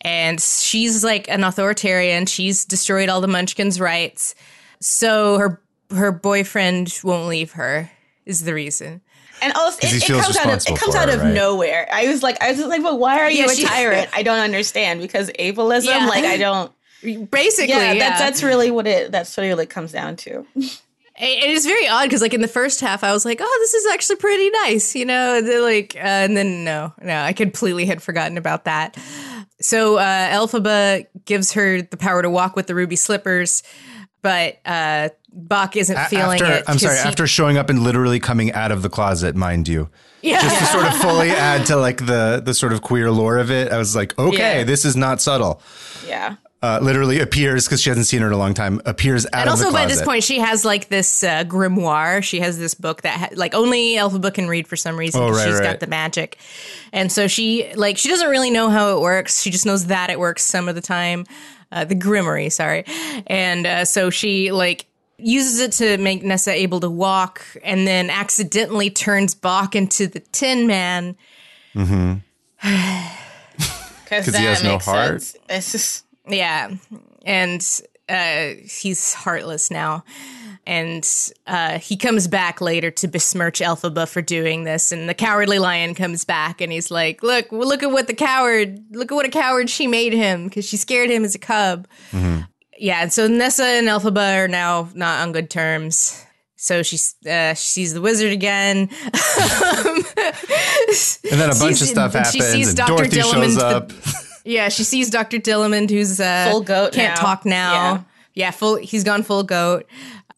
And she's like an authoritarian. She's destroyed all the Munchkins' rights. So her her boyfriend won't leave her, is the reason. And also, it, it comes out of it comes for out her, of right? nowhere. I was like, I was like, but why are you Yeah, a tyrant? I don't understand because ableism. Yeah. Like, I don't. Basically, Yeah, yeah. that's that's really what it. That's really what it comes down to. It is very odd because, like, in the first half, I was like, "Oh, this is actually pretty nice," you know. like, uh, and then no, no, I completely had forgotten about that. So uh, Elphaba gives her the power to walk with the ruby slippers, but uh, Boq isn't A- feeling after, it. I'm sorry, he- after showing up and literally coming out of the closet, mind you. yeah, Just to sort of fully add to like the the sort of queer lore of it, I was like, okay, Yeah. this is not subtle. Yeah. Uh, literally appears because she hasn't seen her in a long time. Appears out and of the also by this point, she has like this uh, grimoire. She has this book that ha- like only Elphaba can read for some reason. Oh, right, she's right. got the magic, and so she like she doesn't really know how it works. She just knows that it works some of the time. Uh, the grimoire, sorry, and uh, so she like uses it to make Nessa able to walk, and then accidentally turns Boq into the Tin Man. Because 'Cause he has no heart. Sense. It's just Yeah, and uh, he's heartless now. And uh, he comes back later to besmirch Elphaba for doing this. And the cowardly lion comes back and he's like, "Look, well, look at what the coward, look at what a coward she made him because she scared him as a cub." Yeah, and so Nessa and Elphaba are now not on good terms. So she's uh, she sees the wizard again. and then a bunch she's- of stuff and she happens, sees and Dr. Dorothy shows Dillamond, the- up. Yeah, she sees Dr. Dillamond, who's uh, Full goat can't now. talk now. Yeah. Yeah. full. He's gone full goat.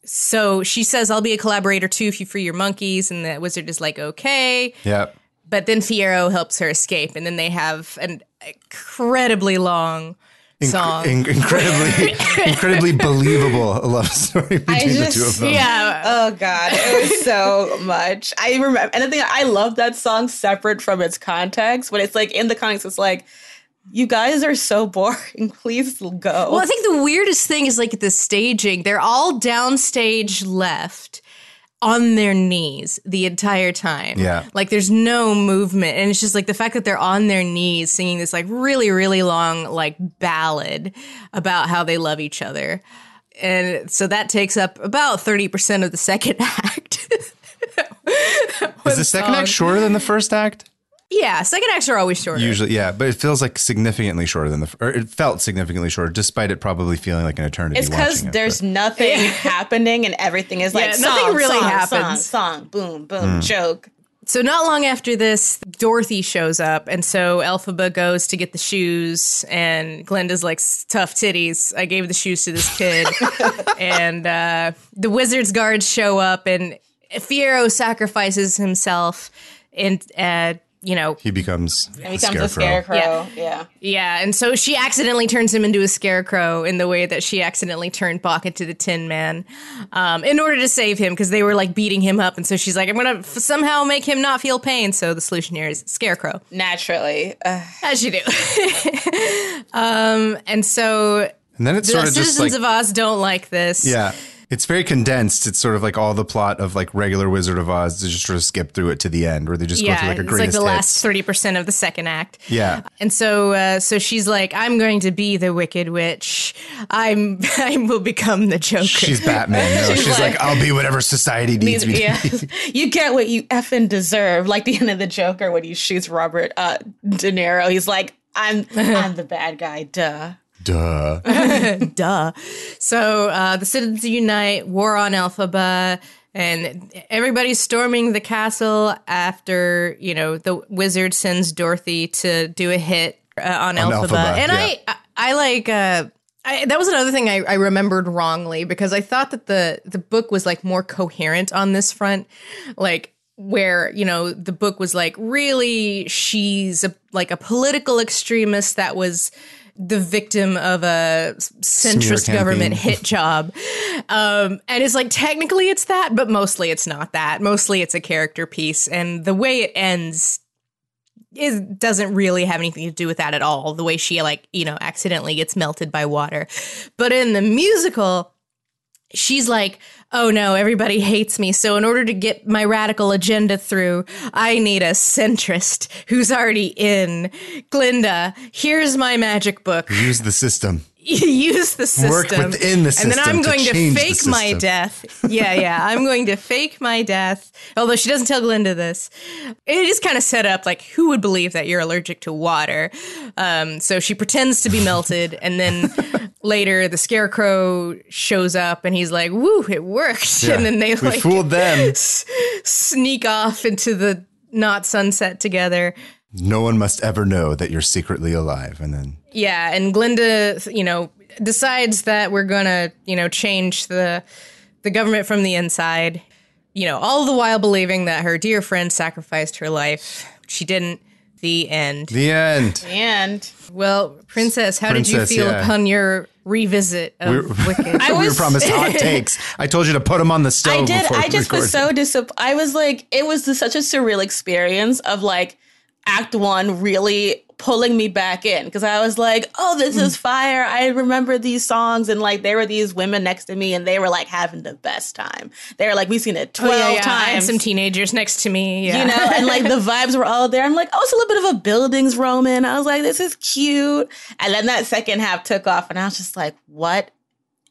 So she says, "I'll be a collaborator too if you free your monkeys." And the wizard is like, "Okay." yeah, But then Fiyero helps her escape, and then they have an incredibly long Inc- song. in- incredibly, incredibly believable love story between the two of them. yeah, Oh God, it was so much. I remember, and the thing I love that song separate from its context. When it's like in the context, it's like, you guys are so boring. Please go. Well, I think the weirdest thing is like the staging. They're all downstage left on their knees the entire time. Yeah. Like there's no movement. And it's just like the fact that they're on their knees singing this like really, really long like ballad about how they love each other. And so that takes up about 30% of the second act. Is the second act shorter than the first act? Yeah, second acts are always shorter. Usually, yeah, but it feels like significantly shorter than the, or it felt significantly shorter, despite it probably feeling like an eternity. It's because watching it, there's nothing happening and everything is like Yeah, song, nothing really song, happens. Song, song, boom, boom, Hmm. joke. So not long after this, Dorothy shows up, and so Elphaba goes to get the shoes, and Glinda's like, "Tough titties." I gave the shoes to this kid, and uh, the wizard's guards show up, and Fiyero sacrifices himself, and uh, you know, he becomes It becomes a scarecrow. Yeah. Yeah. yeah, and so she accidentally turns him into a scarecrow in the way that she accidentally turned Boq into the Tin Man, um, in order to save him because they were like beating him up, and so she's like, "I'm gonna f- somehow make him not feel pain." So the solution here is scarecrow. Naturally. Uh, As you do. um, and so And then it's the sort of just citizens like of Oz don't like this. yeah, it's very condensed. It's sort of like all the plot of like regular Wizard of Oz to just sort of skip through it to the end, where they just go through like a great. it's like greatest the last thirty percent of the second act. Yeah, And so, uh, so she's like, "I'm going to be the Wicked Witch. I'm, I will become the Joker." she's Batman. No, she's, She's like, like- I'll be whatever society needs me. to yeah. be. you get what you effing deserve. Like the end of the Joker when he shoots Robert uh, De Niro. He's like, I'm I'm the bad guy, duh. Duh. Duh. So uh, the citizens unite, war on Elphaba, and everybody's storming the castle after you know the wizard sends Dorothy to do a hit uh, on, On Elphaba. Elphaba, and yeah. I, I, I like. Uh, I, that was another thing I, I remembered wrongly because I thought that the the book was like more coherent on this front, like where you know the book was like really she's a, like a political extremist that was the victim of a centrist government hit job. Um and it's like technically it's that but mostly it's not that. Mostly it's a character piece. And the way it ends is doesn't really have anything to do with that at all. The way she like you know accidentally gets melted by water. But in the musical she's like, oh no, everybody hates me. So in order to get my radical agenda through, I need a centrist who's already in. Glinda, here's my magic book. Use the system. Use the system. Work within the system. And then I'm going to, the fake my death. Yeah, yeah. I'm going to fake my death. Although she doesn't tell Glinda this. It is kind of set up like who would believe that you're allergic to water? Um, so she pretends to be melted, and then later the scarecrow shows up, and he's like, "Woo, it worked!" Yeah. And then they we like fooled them. s- sneak off into the not sunset together. No one must ever know that you're secretly alive. And then Yeah, and Glinda, you know, decides that we're gonna, you know, change the the government from the inside. You know, all the while believing that her dear friend sacrificed her life. She didn't. The end. the end. And well, Princess, how did you feel yeah. upon your revisit of We're- Wicked? I we were was- promised hot takes. I told you to put them on the stove. I did. I we just was so disappointed. I was like, it was such a surreal experience of like Act One really pulling me back in because I was like, oh, this is fire. I remember these songs and like there were these women next to me and they were like having the best time. They were like, we've seen it Oh, twelve yeah, yeah. Times. some teenagers next to me. Yeah. You know, and like the vibes were all there. I'm like, oh, it's a little bit of a bildungsroman. I was like, this is cute. And then that second half took off, and I was just like, what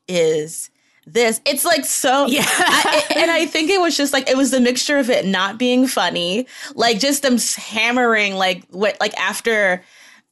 is this? It's like so. Yeah. I, and I think it was just like it was the mixture of it not being funny, like just them hammering, like what, like after.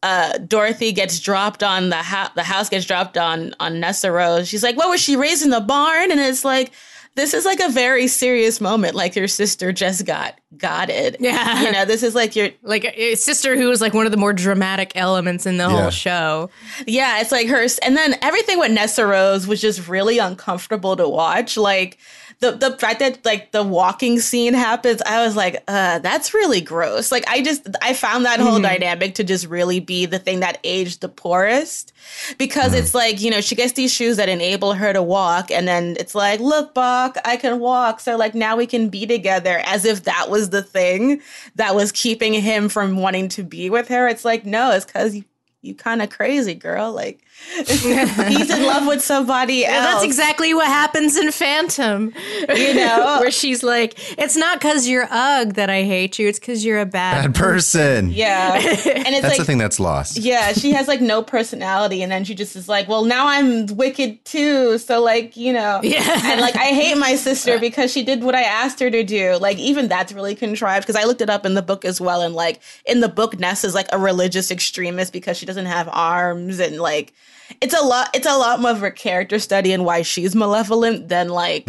Uh, Dorothy gets dropped on the house. The house gets dropped on on Nessarose. She's like, "What was she raised in the barn?" And it's like, this is like a very serious moment. Like your sister just got got it. Yeah. you know, this is like your like a sister who was like one of the more dramatic elements in the Yeah. whole show. yeah. It's like her, and then everything with Nessarose was just really uncomfortable to watch. Like the the fact that like the walking scene happens, I was like, uh, that's really gross. Like I just I found that whole dynamic to just really be the thing that aged the poorest because it's like you know she gets these shoes that enable her to walk, and then it's like, look, Boq, I can walk, so like now we can be together, as if that was the thing that was keeping him from wanting to be with her. It's like no, it's because you you kind of crazy, girl. Like he's in love with somebody else. That's exactly what happens in Phantom. You know? where she's like, "It's not because you're ugh that I hate you. It's because you're a bad." Bad person. Yeah, and it's That's like the thing that's lost. Yeah, she has like no personality, and then she just is like, "Well, now I'm wicked too." So like, you know, Yeah. and like I hate my sister because she did what I asked her to do. Like even that's really contrived because I looked it up in the book as well, and like in the book, Ness is like a religious extremist because she doesn't have arms, and like it's a lot. It's a lot more of a character study and why she's malevolent than like.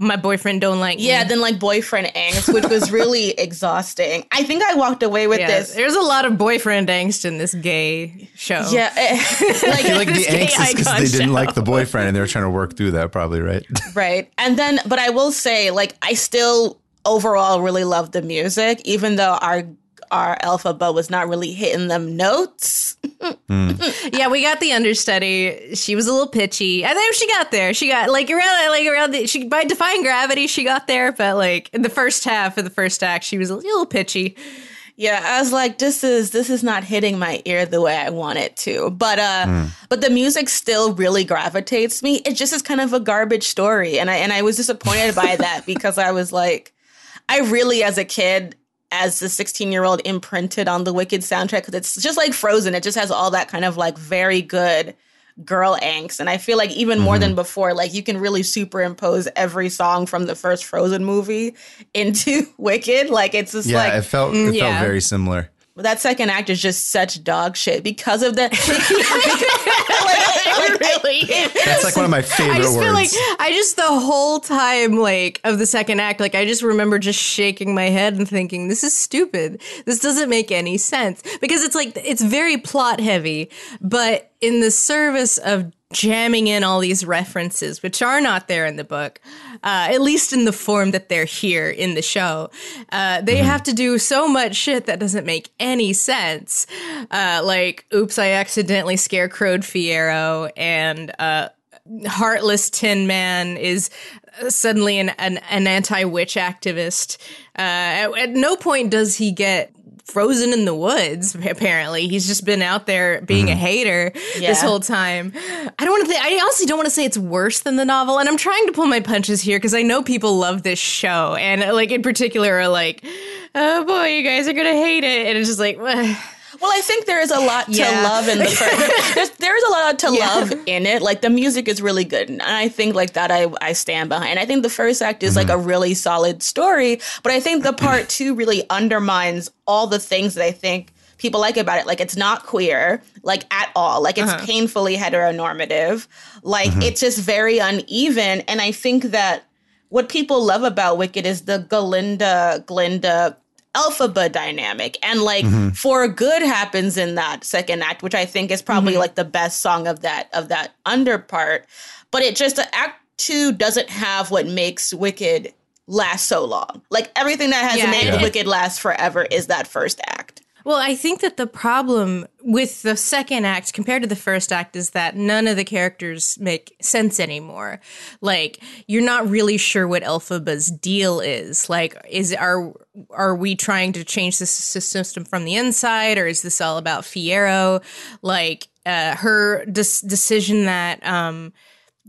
My boyfriend don't like. Yeah, me. than like boyfriend angst, which was really exhausting. I think I walked away with Yeah, this. There's a lot of boyfriend angst in this gay show. Yeah, eh, I feel like the This angst is because icon they didn't show. like the boyfriend and they were trying to work through that, probably, right? Right. And then, but I will say, like, I still overall really love the music, even though our our alphabet was not really hitting them notes. Yeah, we got the understudy. She was a little pitchy. I think she got there. She got like around like around the she by defying gravity, she got there, but like in the first half of the first act, she was a little pitchy. Yeah, I was like, this is this is not hitting my ear the way I want it to. But uh but the music still really gravitates me. It just is kind of a garbage story. And I and I was disappointed by that because I was like, I really as a kid as the 16 year old imprinted on the Wicked soundtrack because it's just like Frozen. It just has all that kind of like very good girl angst. And I feel like even more than mm-hmm. before, like you can really superimpose every song from the first Frozen movie into Wicked. Like it's just yeah, like it felt mm, it yeah. felt very similar. That second act is just such dog shit because of the. like, Really? That's like one of my favorite I just words. feel like I just the whole time like of the second act, like I just remember just shaking my head and thinking, "This is stupid. This doesn't make any sense." Because it's like it's very plot heavy, but in the service of jamming in all these references, which are not there in the book, uh, at least in the form that they're here in the show, uh, they have to do so much shit that doesn't make any sense. Uh, like, oops, I accidentally scarecrowed Fiyero, and uh, heartless Tin Man is uh, suddenly an an, an anti witch activist. Uh, at, at no point does he get frozen in the woods. Apparently, he's just been out there being a mm-hmm. hater this whole time. I don't want to. Th- I honestly don't want to say it's worse than the novel, and I'm trying to pull my punches here because I know people love this show, and like in particular are like, "Oh boy, you guys are gonna hate it," and it's just like. Well, I think there is a lot to Yeah. love in the first. There's there is a lot to love in it. Like the music is really good, and I think like that I I stand behind. I think the first act is like a mm-hmm. really solid story, but I think the part two really undermines all the things that I think people like about it. Like it's not queer, like at all. Like it's uh-huh. painfully heteronormative. Like mm-hmm. it's just very uneven, and I think that what people love about Wicked is the Galinda Glinda Elphaba dynamic. And like mm-hmm. for good happens in that second act, which I think is probably mm-hmm. like the best song of that of that under part. But it just act two doesn't have what makes Wicked last so long. Like everything that has Yeah, made and it- Wicked last forever is that first act. Well, I think that the problem with the second act compared to the first act is that none of the characters make sense anymore. Like you're not really sure what Elphaba's deal is. Like is are are we trying to change the system from the inside or is this all about Fiyero? Like uh, her des- decision that um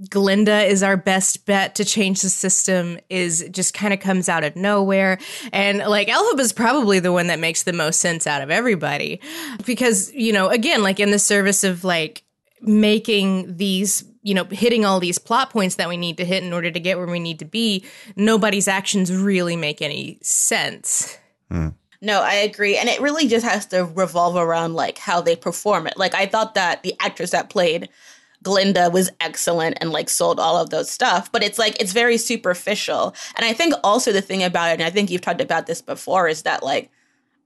Glinda is our best bet to change the system is just kind of comes out of nowhere. And like Elphaba's probably the one that makes the most sense out of everybody. Because, you know, again, like in the service of like making these, you know, hitting all these plot points that we need to hit in order to get where we need to be, nobody's actions really make any sense. Hmm. No, I agree. And it really just has to revolve around like how they perform it. Like I thought that the actress that played Glinda was excellent and like sold all of those stuff, but it's like it's very superficial. And I think also the thing about it, and I think you've talked about this before, is that like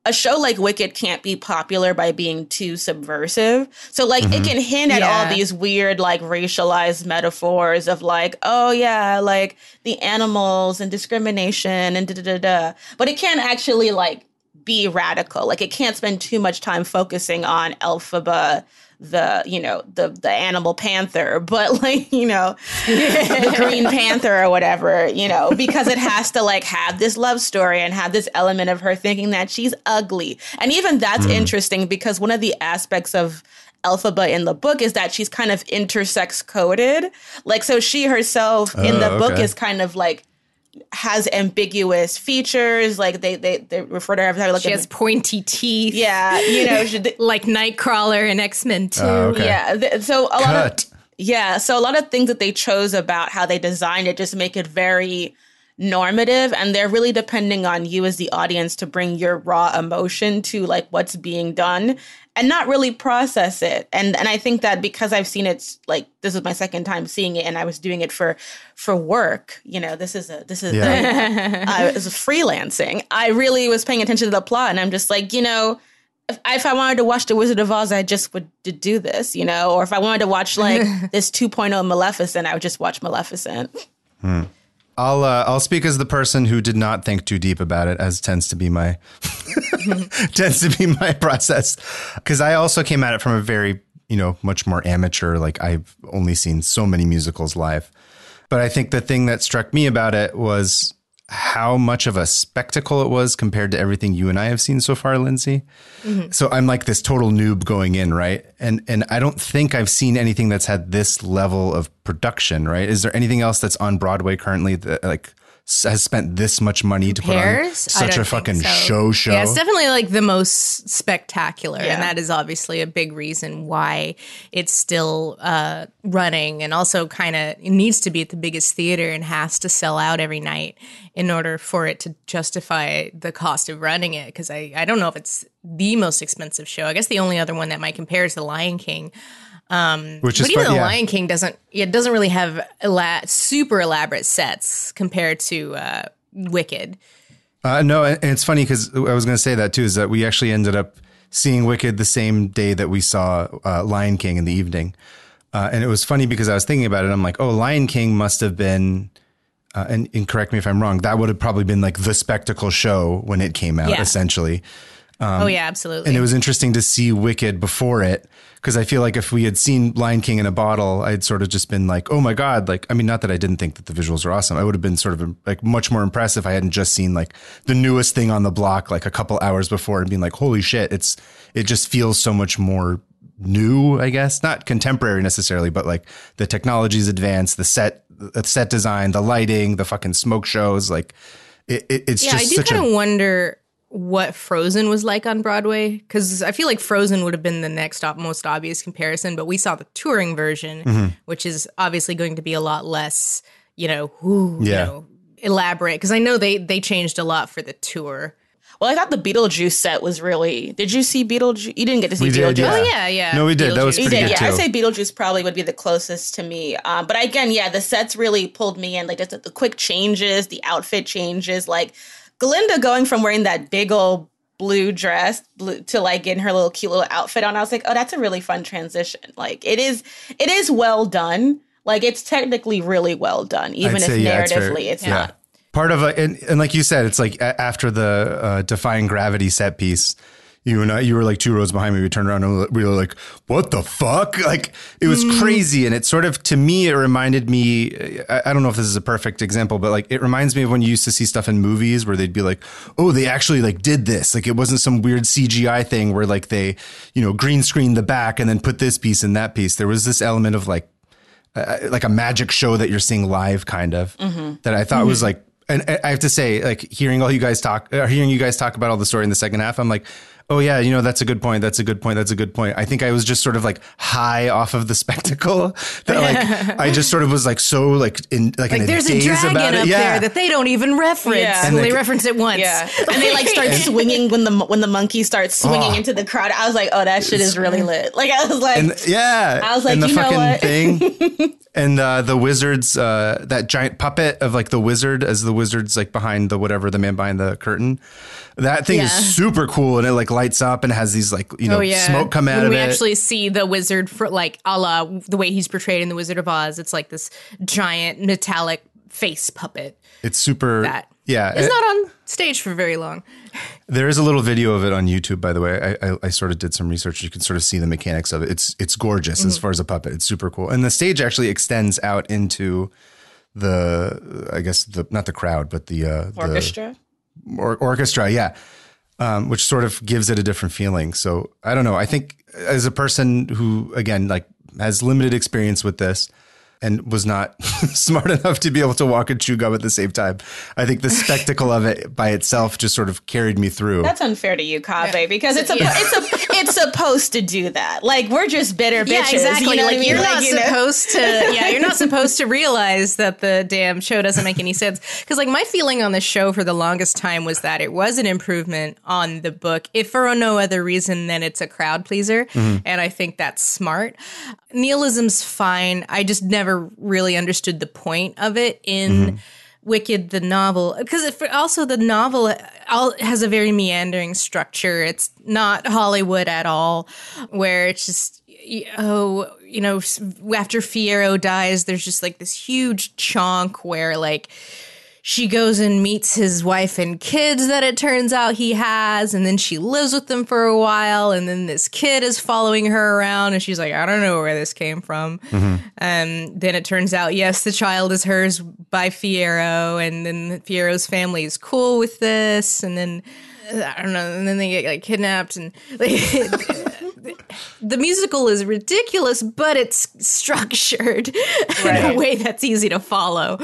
a show like Wicked can't be popular by being too subversive. So like it mm-hmm. can hint at all these weird like racialized metaphors of like, oh yeah, like the animals and discrimination and da da da da. But it can't actually like be radical. Like it can't spend too much time focusing on Elphaba, the you know the the animal panther, but like you know the Green Panther or whatever, you know, because it has to like have this love story and have this element of her thinking that she's ugly, and even that's mm. interesting because one of the aspects of Elphaba in the book is that she's kind of intersex coded. Like, so she herself in the Oh, book is kind of like has ambiguous features. Like they they, they refer to her as having like She a- has pointy teeth. yeah, you know, she, Like Nightcrawler and X Men too. Oh, okay. yeah. th- So a lot of yeah, so a lot of things that they chose about how they designed it just make it very normative and they're really depending on you as the audience to bring your raw emotion to like what's being done and not really process it. And and I think that because I've seen it like this is my second time seeing it and I was doing it for for work, you know, this is a this is Yeah. Uh, I was freelancing. I really was paying attention to the plot and I'm just like, you know, if, if I wanted to watch The Wizard of Oz, I just would do this, you know, or if I wanted to watch like this 2.0 Maleficent, I would just watch Maleficent. Hmm. I'll uh, I'll speak as the person who did not think too deep about it, as tends to be my tends to be my process. Because I also came at it from a very you know much more amateur. Like I've only seen so many musicals live, but I think the thing that struck me about it was how much of a spectacle it was compared to everything you and I have seen so far, Lindsay. Mm-hmm. So I'm like this total noob going in, right? And and I don't think I've seen anything that's had this level of production, right? Is there anything else that's on Broadway currently that like has spent this much money to put on such a fucking so. show show? Yeah, it's definitely like the most spectacular, Yeah. and that is obviously a big reason why it's still uh, running, and also kind of needs to be at the biggest theater and has to sell out every night in order for it to justify the cost of running it. Because I I don't know if it's the most expensive show. I guess the only other one that might compare is The Lion King. Which is But even fun, the yeah. Lion King doesn't it doesn't really have ela- super elaborate sets compared to uh, Wicked. Uh, no, and and it's funny because I was going to say that too. Is that we actually ended up seeing Wicked the same day that we saw uh, Lion King in the evening, uh, and it was funny because I was thinking about it. I'm like, oh, Lion King must have been, uh, and, and correct me if I'm wrong. That would have probably been like the spectacle show when it came out, Yeah. essentially. Um, oh yeah, absolutely. And it was interesting to see Wicked before it because I feel like if we had seen Lion King in a bottle, I'd sort of just been like, oh my God. Like, I mean, not that I didn't think that the visuals were awesome. I would have been sort of like much more impressed if I hadn't just seen like the newest thing on the block like a couple hours before and being like, holy shit, it's, it just feels so much more new, I guess. Not contemporary necessarily, but like the technology's advanced, the set, the set design, the lighting, the fucking smoke shows. Like, it, it, it's yeah, I just do kind of wonder what Frozen was like on Broadway because I feel like Frozen would have been the next op- most obvious comparison, but we saw the touring version, Mm-hmm. which is obviously going to be a lot less, you know, ooh, Yeah. you know, elaborate because I know they they changed a lot for the tour. Well, I thought the Beetlejuice set was really. Did you see Beetlejuice? You didn't get to see We Beetlejuice. did, yeah. Oh yeah, yeah. No, we did. That was pretty did, good yeah. I'd say Beetlejuice probably would be the closest to me. Um, but again, yeah, the sets really pulled me in. Like just the, the quick changes, the outfit changes. Like Glinda going from wearing that big old blue dress blue, to like getting her little cute little outfit on. I was like, oh, that's a really fun transition. Like it is, it is well done. Like it's technically really well done, even I'd if say, yeah, it's narratively very- it's yeah. not. Part of a, and, and like you said, it's like a- after the uh, defying gravity set piece, you and I, you were like two rows behind me. We turned around and we were like, "What the fuck?" Like it was mm. crazy, and it sort of to me, it reminded me. I, I don't know if this is a perfect example, but like it reminds me of when you used to see stuff in movies where they'd be like, "Oh, they actually like did this." Like it wasn't some weird CGI thing where like they, you know, green screened the back and then put this piece and that piece. There was this element of like uh, like a magic show that you're seeing live kind of mm-hmm. that I thought was mm-hmm. like and I have to say like hearing all you guys talk or hearing you guys talk about all the story in the second half I'm like oh yeah you know that's a good point that's a good point that's a good point I think I was just sort of like high off of the spectacle that like I just sort of was like so like in like, in Like a there's a daze dragon about up it yeah there that they don't even reference. Yeah. And And they the- reference it once. Yeah, and they like start swinging when the when the monkey starts swinging Oh. into the crowd. I was like, oh, that shit is really lit. Like I was like, and yeah, I was like, and the you know fucking what? thing, and uh, the wizards, uh, that giant puppet of like the wizard as the wizard's like behind the whatever the man behind the curtain. That thing Yeah. is super cool, and it like lights up and has these like you know Oh yeah, smoke come out when of we it. We actually see the wizard for like a la the way he's portrayed in the Wizard of Oz. It's like this giant metallic face puppet it's super. that yeah, it's it- not on stage for very long. There is a little video of it on YouTube, by the way. I, I, I sort of did some research. You can sort of see the mechanics of it. It's it's gorgeous Mm-hmm. as far as a puppet. It's super cool, and the stage actually extends out into the I guess the not the crowd, but the uh, the- orchestra. Or, orchestra, yeah, um, which sort of gives it a different feeling. So I don't know. I think as a person who, again, like has limited experience with this and was not smart enough to be able to walk and chew gum at the same time, I think the spectacle of it by itself just sort of carried me through. That's unfair to you, Kaveh, because it's a, it's a it's supposed to do that. Like we're just bitter bitches. Yeah, exactly. You know like I mean? you're Like, not you know? supposed to. Yeah, you're not supposed to realize that the damn show doesn't make any sense. Because like my feeling on the show for the longest time was that it was an improvement on the book, if for no other reason than it's a crowd pleaser, mm-hmm. and I think that's smart. Nihilism's fine. I just never really understood the point of it in. Mm-hmm. Wicked the novel because also the novel all has a very meandering structure. It's not Hollywood at all, where it's just oh you know after Fiyero dies, there's just like this huge chunk where like she goes and meets his wife and kids that it turns out he has and then she lives with them for a while and then this kid is following her around and she's like i don't know where this came from. Um, then it turns out yes the child is hers by fiyero and then fiyero's family is cool with this and then i don't know and then they get like kidnapped and like, the musical is ridiculous, but it's structured in a way that's easy to follow.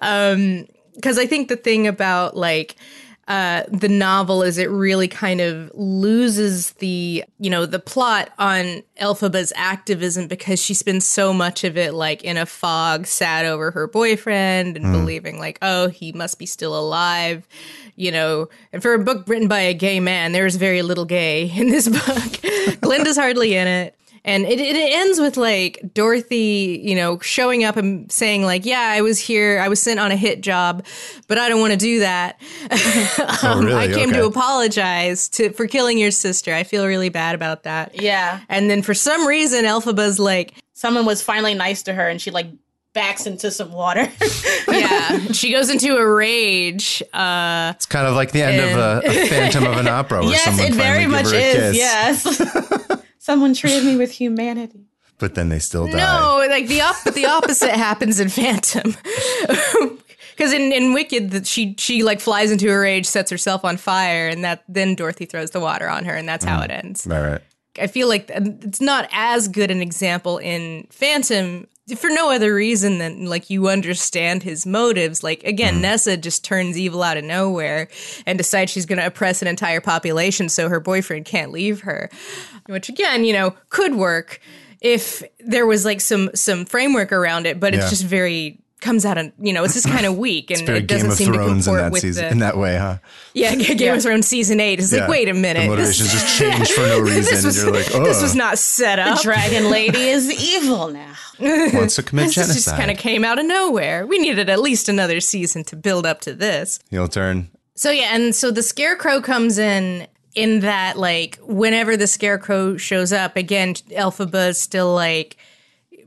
Um, because I think the thing about like uh, the novel is it really kind of loses the you know the plot on Elphaba's activism because she spends so much of it like in a fog, sad over her boyfriend and believing like oh he must be still alive, you know. And for a book written by a gay man, there is very little gay in this book. Glinda's hardly in it. And it, it ends with like Dorothy, you know, showing up and saying like, "Yeah, I was here. I was sent on a hit job, but I don't want to do that. Um, really? I came to apologize to for killing your sister. I feel really bad about that." Yeah. And then for some reason, Elphaba's like, Someone was finally nice to her, and she like backs into some water. "Yeah." she goes into a rage. Uh, It's kind of like the end of a, a Phantom of an Opera, where yes, someone it very much gave is. kiss, Yes. Someone treated me with humanity. but then they still die. No, like the op- the opposite happens in Phantom. Because in, in Wicked, that she she like flies into a rage, sets herself on fire, and that then Dorothy throws the water on her, and that's how mm. it ends. Right, right. I feel like um, it's not as good an example in Phantom for no other reason than like you understand his motives. Like again, mm-hmm. Nessa just turns evil out of nowhere and decides she's going to oppress an entire population so her boyfriend can't leave her, which again, you know, could work if there was like some some framework around it, but Yeah. it's just very comes out and you know it's just kind of weak and Very it doesn't Game of seem to Thrones in comport that with season, the in that way, huh? yeah Game of Thrones season eight. It's Yeah. like wait a minute, The this- motivations just change for no reason. this was, you're like, oh, this was not set up. Dragon Lady is evil now. wants to commit This just kind of came out of nowhere. We needed at least another season to build up to this. Heel turn. So yeah, and so the scarecrow comes in in that like whenever the scarecrow shows up, again, Elphaba is still like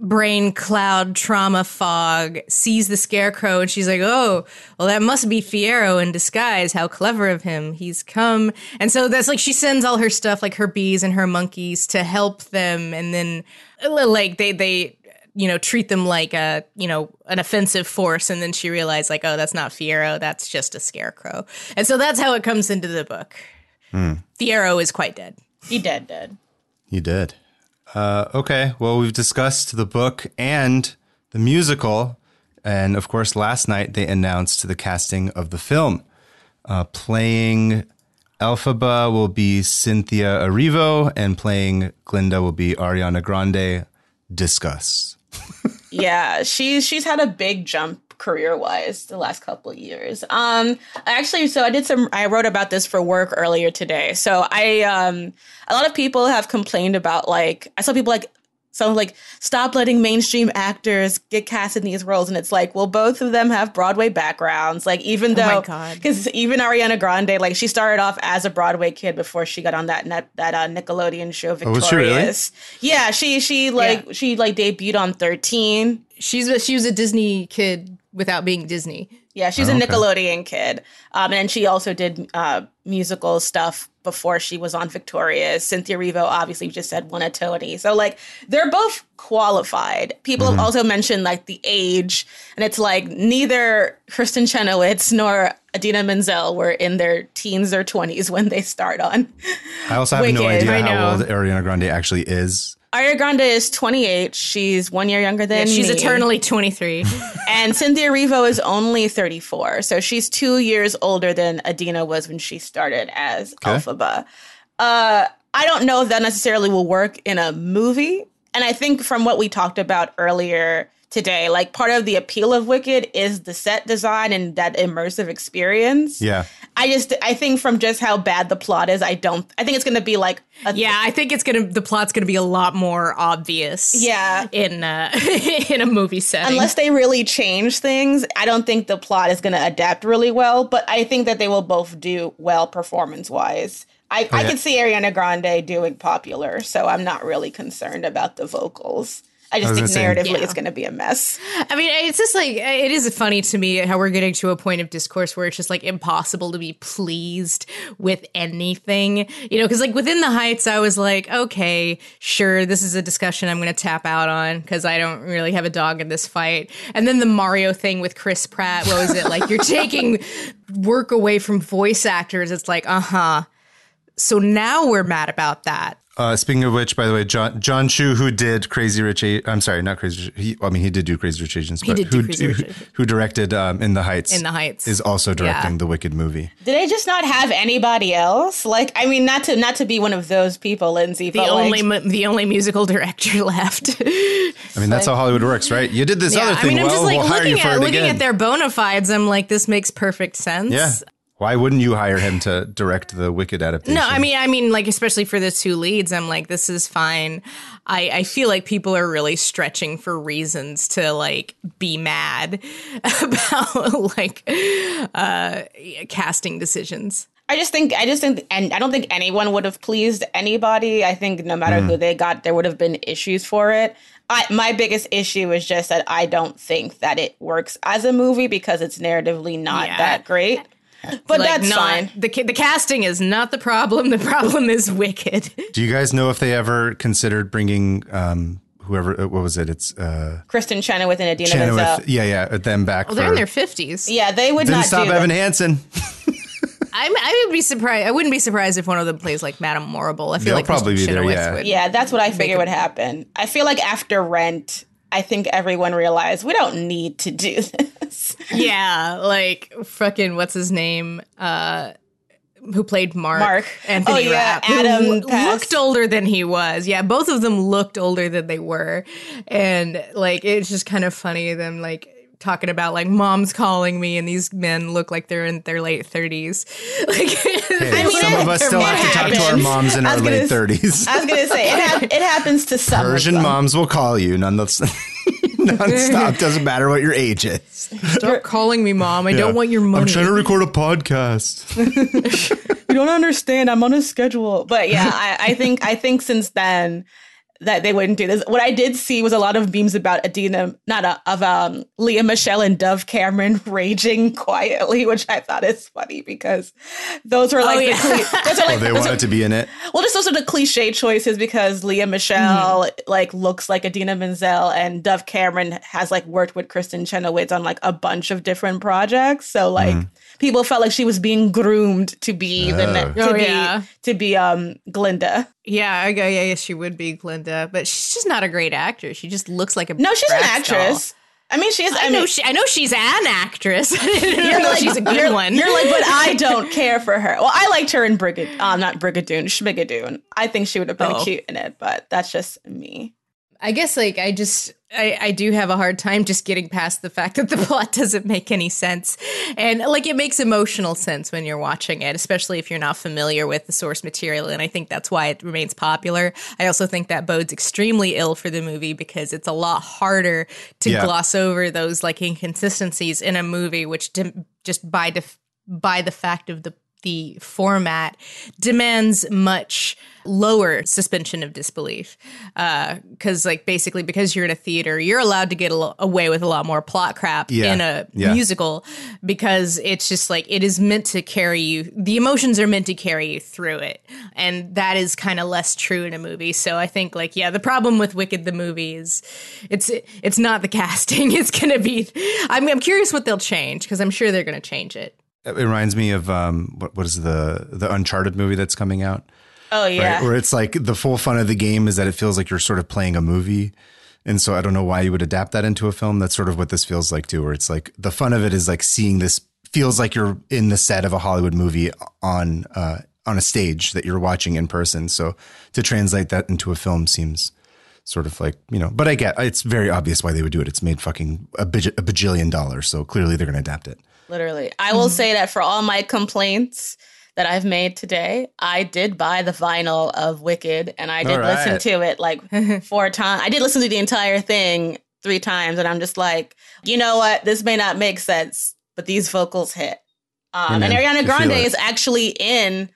brain cloud trauma fog sees the scarecrow and she's like oh well that must be fiyero in disguise. How clever of him. He's come. And so that's like she sends all her stuff like her bees and her monkeys to help them and then uh, like they they you know treat them like a you know an offensive force. And then she realized like oh that's not fiyero. That's just a scarecrow. And so that's how it comes into the book. Fiyero is quite dead. He dead, dead. he did. Uh, okay. Well, we've discussed the book and the musical. And of course, last night they announced the casting of the film. Uh, playing Elphaba will be Cynthia Erivo, and playing Glinda will be Ariana Grande. Discuss. Yeah, she's she's had a big jump career wise the last couple of years. Um actually so I did some I wrote about this for work earlier today. So I um a lot of people have complained about like I saw people like some like stop letting mainstream actors get cast in these roles and it's like well both of them have Broadway backgrounds like even Oh though God. cuz even Ariana Grande like she started off as a Broadway kid before she got on that net, that uh, Nickelodeon show was she really? Victorious. Yeah, she she like she like debuted on 13 she's a, she was a disney kid without being disney Yeah, she's Oh, a okay. Nickelodeon kid. Um, and she also did uh, musical stuff before she was on Victorious. Cynthia Erivo obviously just said won a Tony. So like they're both qualified. People Mm-hmm. have also mentioned like the age, and it's like neither Kristin Chenoweth nor Idina Menzel were in their teens or 20s when they start on. I also have no idea how old Ariana Grande actually is. Ariana Grande is 28. She's one year younger than She's me. eternally 23. And Cynthia Erivo is only 34. So she's two years older than Idina was when she started as Elphaba. Uh, I don't know if that necessarily will work in a movie. And I think from what we talked about earlier today, like part of the appeal of Wicked is the set design and that immersive experience. Yeah. I just, I think from just how bad the plot is, I don't, I think it's going to be like, a, yeah, I think it's gonna the plot's gonna be a lot more obvious. Yeah. in uh, in a movie setting. unless they really change things, I don't think the plot is going to adapt really well. But I think that they will both do well performance wise. I, I yeah. could see Ariana Grande doing popular, so I'm not really concerned about the vocals. I just was think narratively Yeah. it's going to be a mess. I mean, it's just like it is funny to me how we're getting to a point of discourse where it's just like impossible to be pleased with anything, you know? Because like within the Heights, I was like, okay, sure, this is a discussion I'm going to tap out on because I don't really have a dog in this fight. And then the Mario thing with Chris Pratt, what was it like? You're taking work away from voice actors. It's like, uh huh. So now we're mad about that. Uh, speaking of which, by the way, John Jon Chu, who did Crazy Rich, I'm sorry, not Crazy. Rich- He, I mean, he did do Crazy Rich Asians, but did do who, Crazy Rich who, Asians. who directed um, In the Heights? In the Heights. is also directing Yeah. the Wicked movie. Did they just not have anybody else? Like, I mean, not to not to be one of those people, Lindsay, The but only like, mu- the only musical director left. I mean, that's how Hollywood works, right? You did this other I thing mean, I'm well, just like we'll looking for at it looking again. at their bona fides. I'm like, this makes perfect sense. yeah. Why wouldn't you hire him to direct the Wicked adaptation? No, I mean, I mean, like especially for the two leads, I'm like, this is fine. I I feel like people are really stretching for reasons to like be mad about like uh casting decisions. I just think I just think and I don't think anyone would have pleased anybody. I think no matter who they got, there would have been issues for it. I, my biggest issue is just that I don't think that it works as a movie because it's narratively not Yeah. that great. But Like, that's not, fine. The the casting is not the problem. The problem is Wicked. Do you guys know if they ever considered bringing um, whoever? uh, What was it? It's uh, Kristin Chenoweth and Idina Menzel. Chenoweth. Yeah, yeah, them back. Well, they're in their fifties. Yeah, they would Didn't stop do Evan that. Hansen. I'm, I would be surprised. I wouldn't be surprised if one of them plays like Madame Morrible. I feel They'll like probably Kristin be there, Chenoweth yeah. would- Yeah, that's what I figure would happen. I feel like after Rent, I think everyone realized we don't need to do this. Yeah, like fucking what's his name? Uh who played Mark? Mark. Anthony Oh, yeah, Rapp, Adam passed. looked older than he was. Yeah, both of them looked older than they were, and like it's just kind of funny them like talking about like mom's calling me, and these men look like they're in their late thirties. Like, Hey, mean, some of us still it have to talk to our moms in our gonna late s- thirties. I was gonna say it, hap- it happens to some of Persian them. moms will call you nonetheless. Nonstop. Doesn't matter what your age is. Stop calling me mom. I don't want your money. I'm trying to record a podcast. you don't understand. I'm on a schedule. But yeah, I, I think I think since then that they wouldn't do this. What I did see was a lot of memes about Idina, not uh of um, Lea Michele and Dove Cameron raging quietly, which I thought is funny because those were like Oh, the yeah. cle- those are like Oh, they those are- wanted to be in it. well, just those are the cliche choices because Lea Michele like looks like Idina Menzel and Dove Cameron has like worked with Kristin Chenoweth on like a bunch of different projects. So like people felt like she was being groomed to be the ne- Oh. to Oh, be yeah. to be um Glinda. Yeah, I go. Yeah, yeah, she would be Glinda, but she's just not a great actor. She just looks like a No, she's an Bratz doll. actress. I mean, she is. I, I know mean, she. I know she's an actress. You're know like, she's a good you're, one. You're like, but I don't care for her. Well, I liked her in Brigad, um, not Brigadoon, Schmigadoon. I think she would have been Oh. cute in it, but that's just me. I guess like I just I, I do have a hard time just getting past the fact that the plot doesn't make any sense. And like it makes emotional sense when you're watching it, especially if you're not familiar with the source material. And I think that's why it remains popular. I also think that bodes extremely ill for the movie because it's a lot harder to Yeah. gloss over those like inconsistencies in a movie, which dim- just by def- by the fact of the the format demands much lower suspension of disbelief uh, because like basically because you're in a theater you're allowed to get lo- away with a lot more plot crap Yeah. in a Yeah. musical because it's just like it is meant to carry you the emotions are meant to carry you through it and that is kind of less true in a movie so i think like yeah the problem with wicked the movie is it's it's not the casting it's gonna be i'm, I'm curious what they'll change because i'm sure they're gonna change it It reminds me of um, what what is the the Uncharted movie that's coming out? Oh yeah. Right? Where it's like the full fun of the game is that it feels like you're sort of playing a movie. And so I don't know why you would adapt that into a film. That's sort of what this feels like too, where it's like the fun of it is like seeing this feels like you're in the set of a Hollywood movie on uh, on a stage that you're watching in person. So to translate that into a film seems sort of like you know. But I get it's very obvious why they would do it. It's made fucking a, baj- a bajillion dollars, so clearly they're going to adapt it. Literally. I will say that for all my complaints that I've made today, I did buy the vinyl of Wicked and I did All listen to it like four times. I did listen to the entire thing three times and I'm just like, you know what? This may not make sense, but these vocals hit. Um, and Ariana Grande is actually in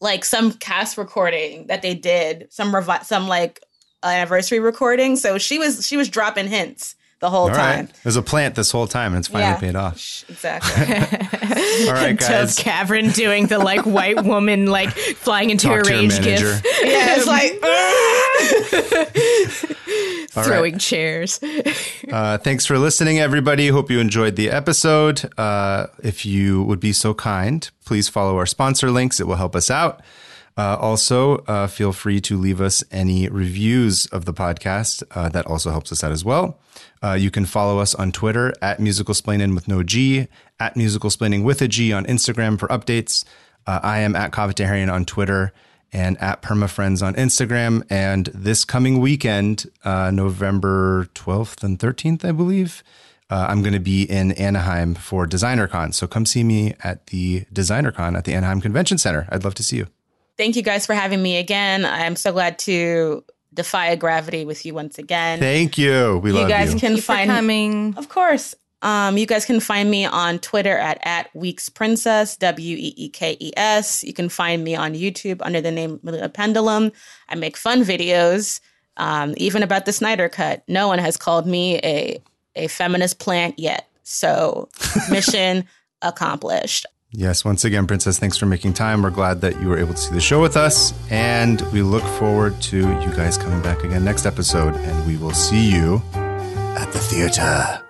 like some cast recording that they did, some revi- some like anniversary recording. So she was she was dropping hints the whole All time. right, there's a plant this whole time, and it's finally Yeah. paid off. Exactly. All right, guys. Kaveh doing the like white woman like flying into Talk a rage gif, yeah, it's like All right. throwing chairs. Uh, thanks for listening, everybody. Hope you enjoyed the episode. Uh, if you would be so kind, please follow our sponsor links. It will help us out. Uh, also, uh, feel free to leave us any reviews of the podcast. Uh, that also helps us out as well. Uh, you can follow us on Twitter at Musical musicalsplaining with no G, at Musical musicalsplaining with a G on Instagram for updates. Uh, I am at Kavitarian on Twitter and at PermaFriends on Instagram. And this coming weekend, uh, November 12th and 13th, I believe, I'm going to be in Anaheim for DesignerCon. So come see me at the DesignerCon at the Anaheim Convention Center. I'd love to see you. Thank you guys for having me again. I'm so glad to defy gravity with you once again. Thank you. We you love guys you. can Thank you for find coming. Of course. Um, you guys can find me on Twitter at, at Weekes Princess, W E E K E S. You can find me on YouTube under the name Melina Pendulum. I make fun videos, um, even about the Snyder Cut. No one has called me a, a feminist plant yet. So, mission accomplished. Yes, once again, Princess, thanks for making time. We're glad that you were able to see the show with us. And we look forward to you guys coming back again next episode. And we will see you at the theater.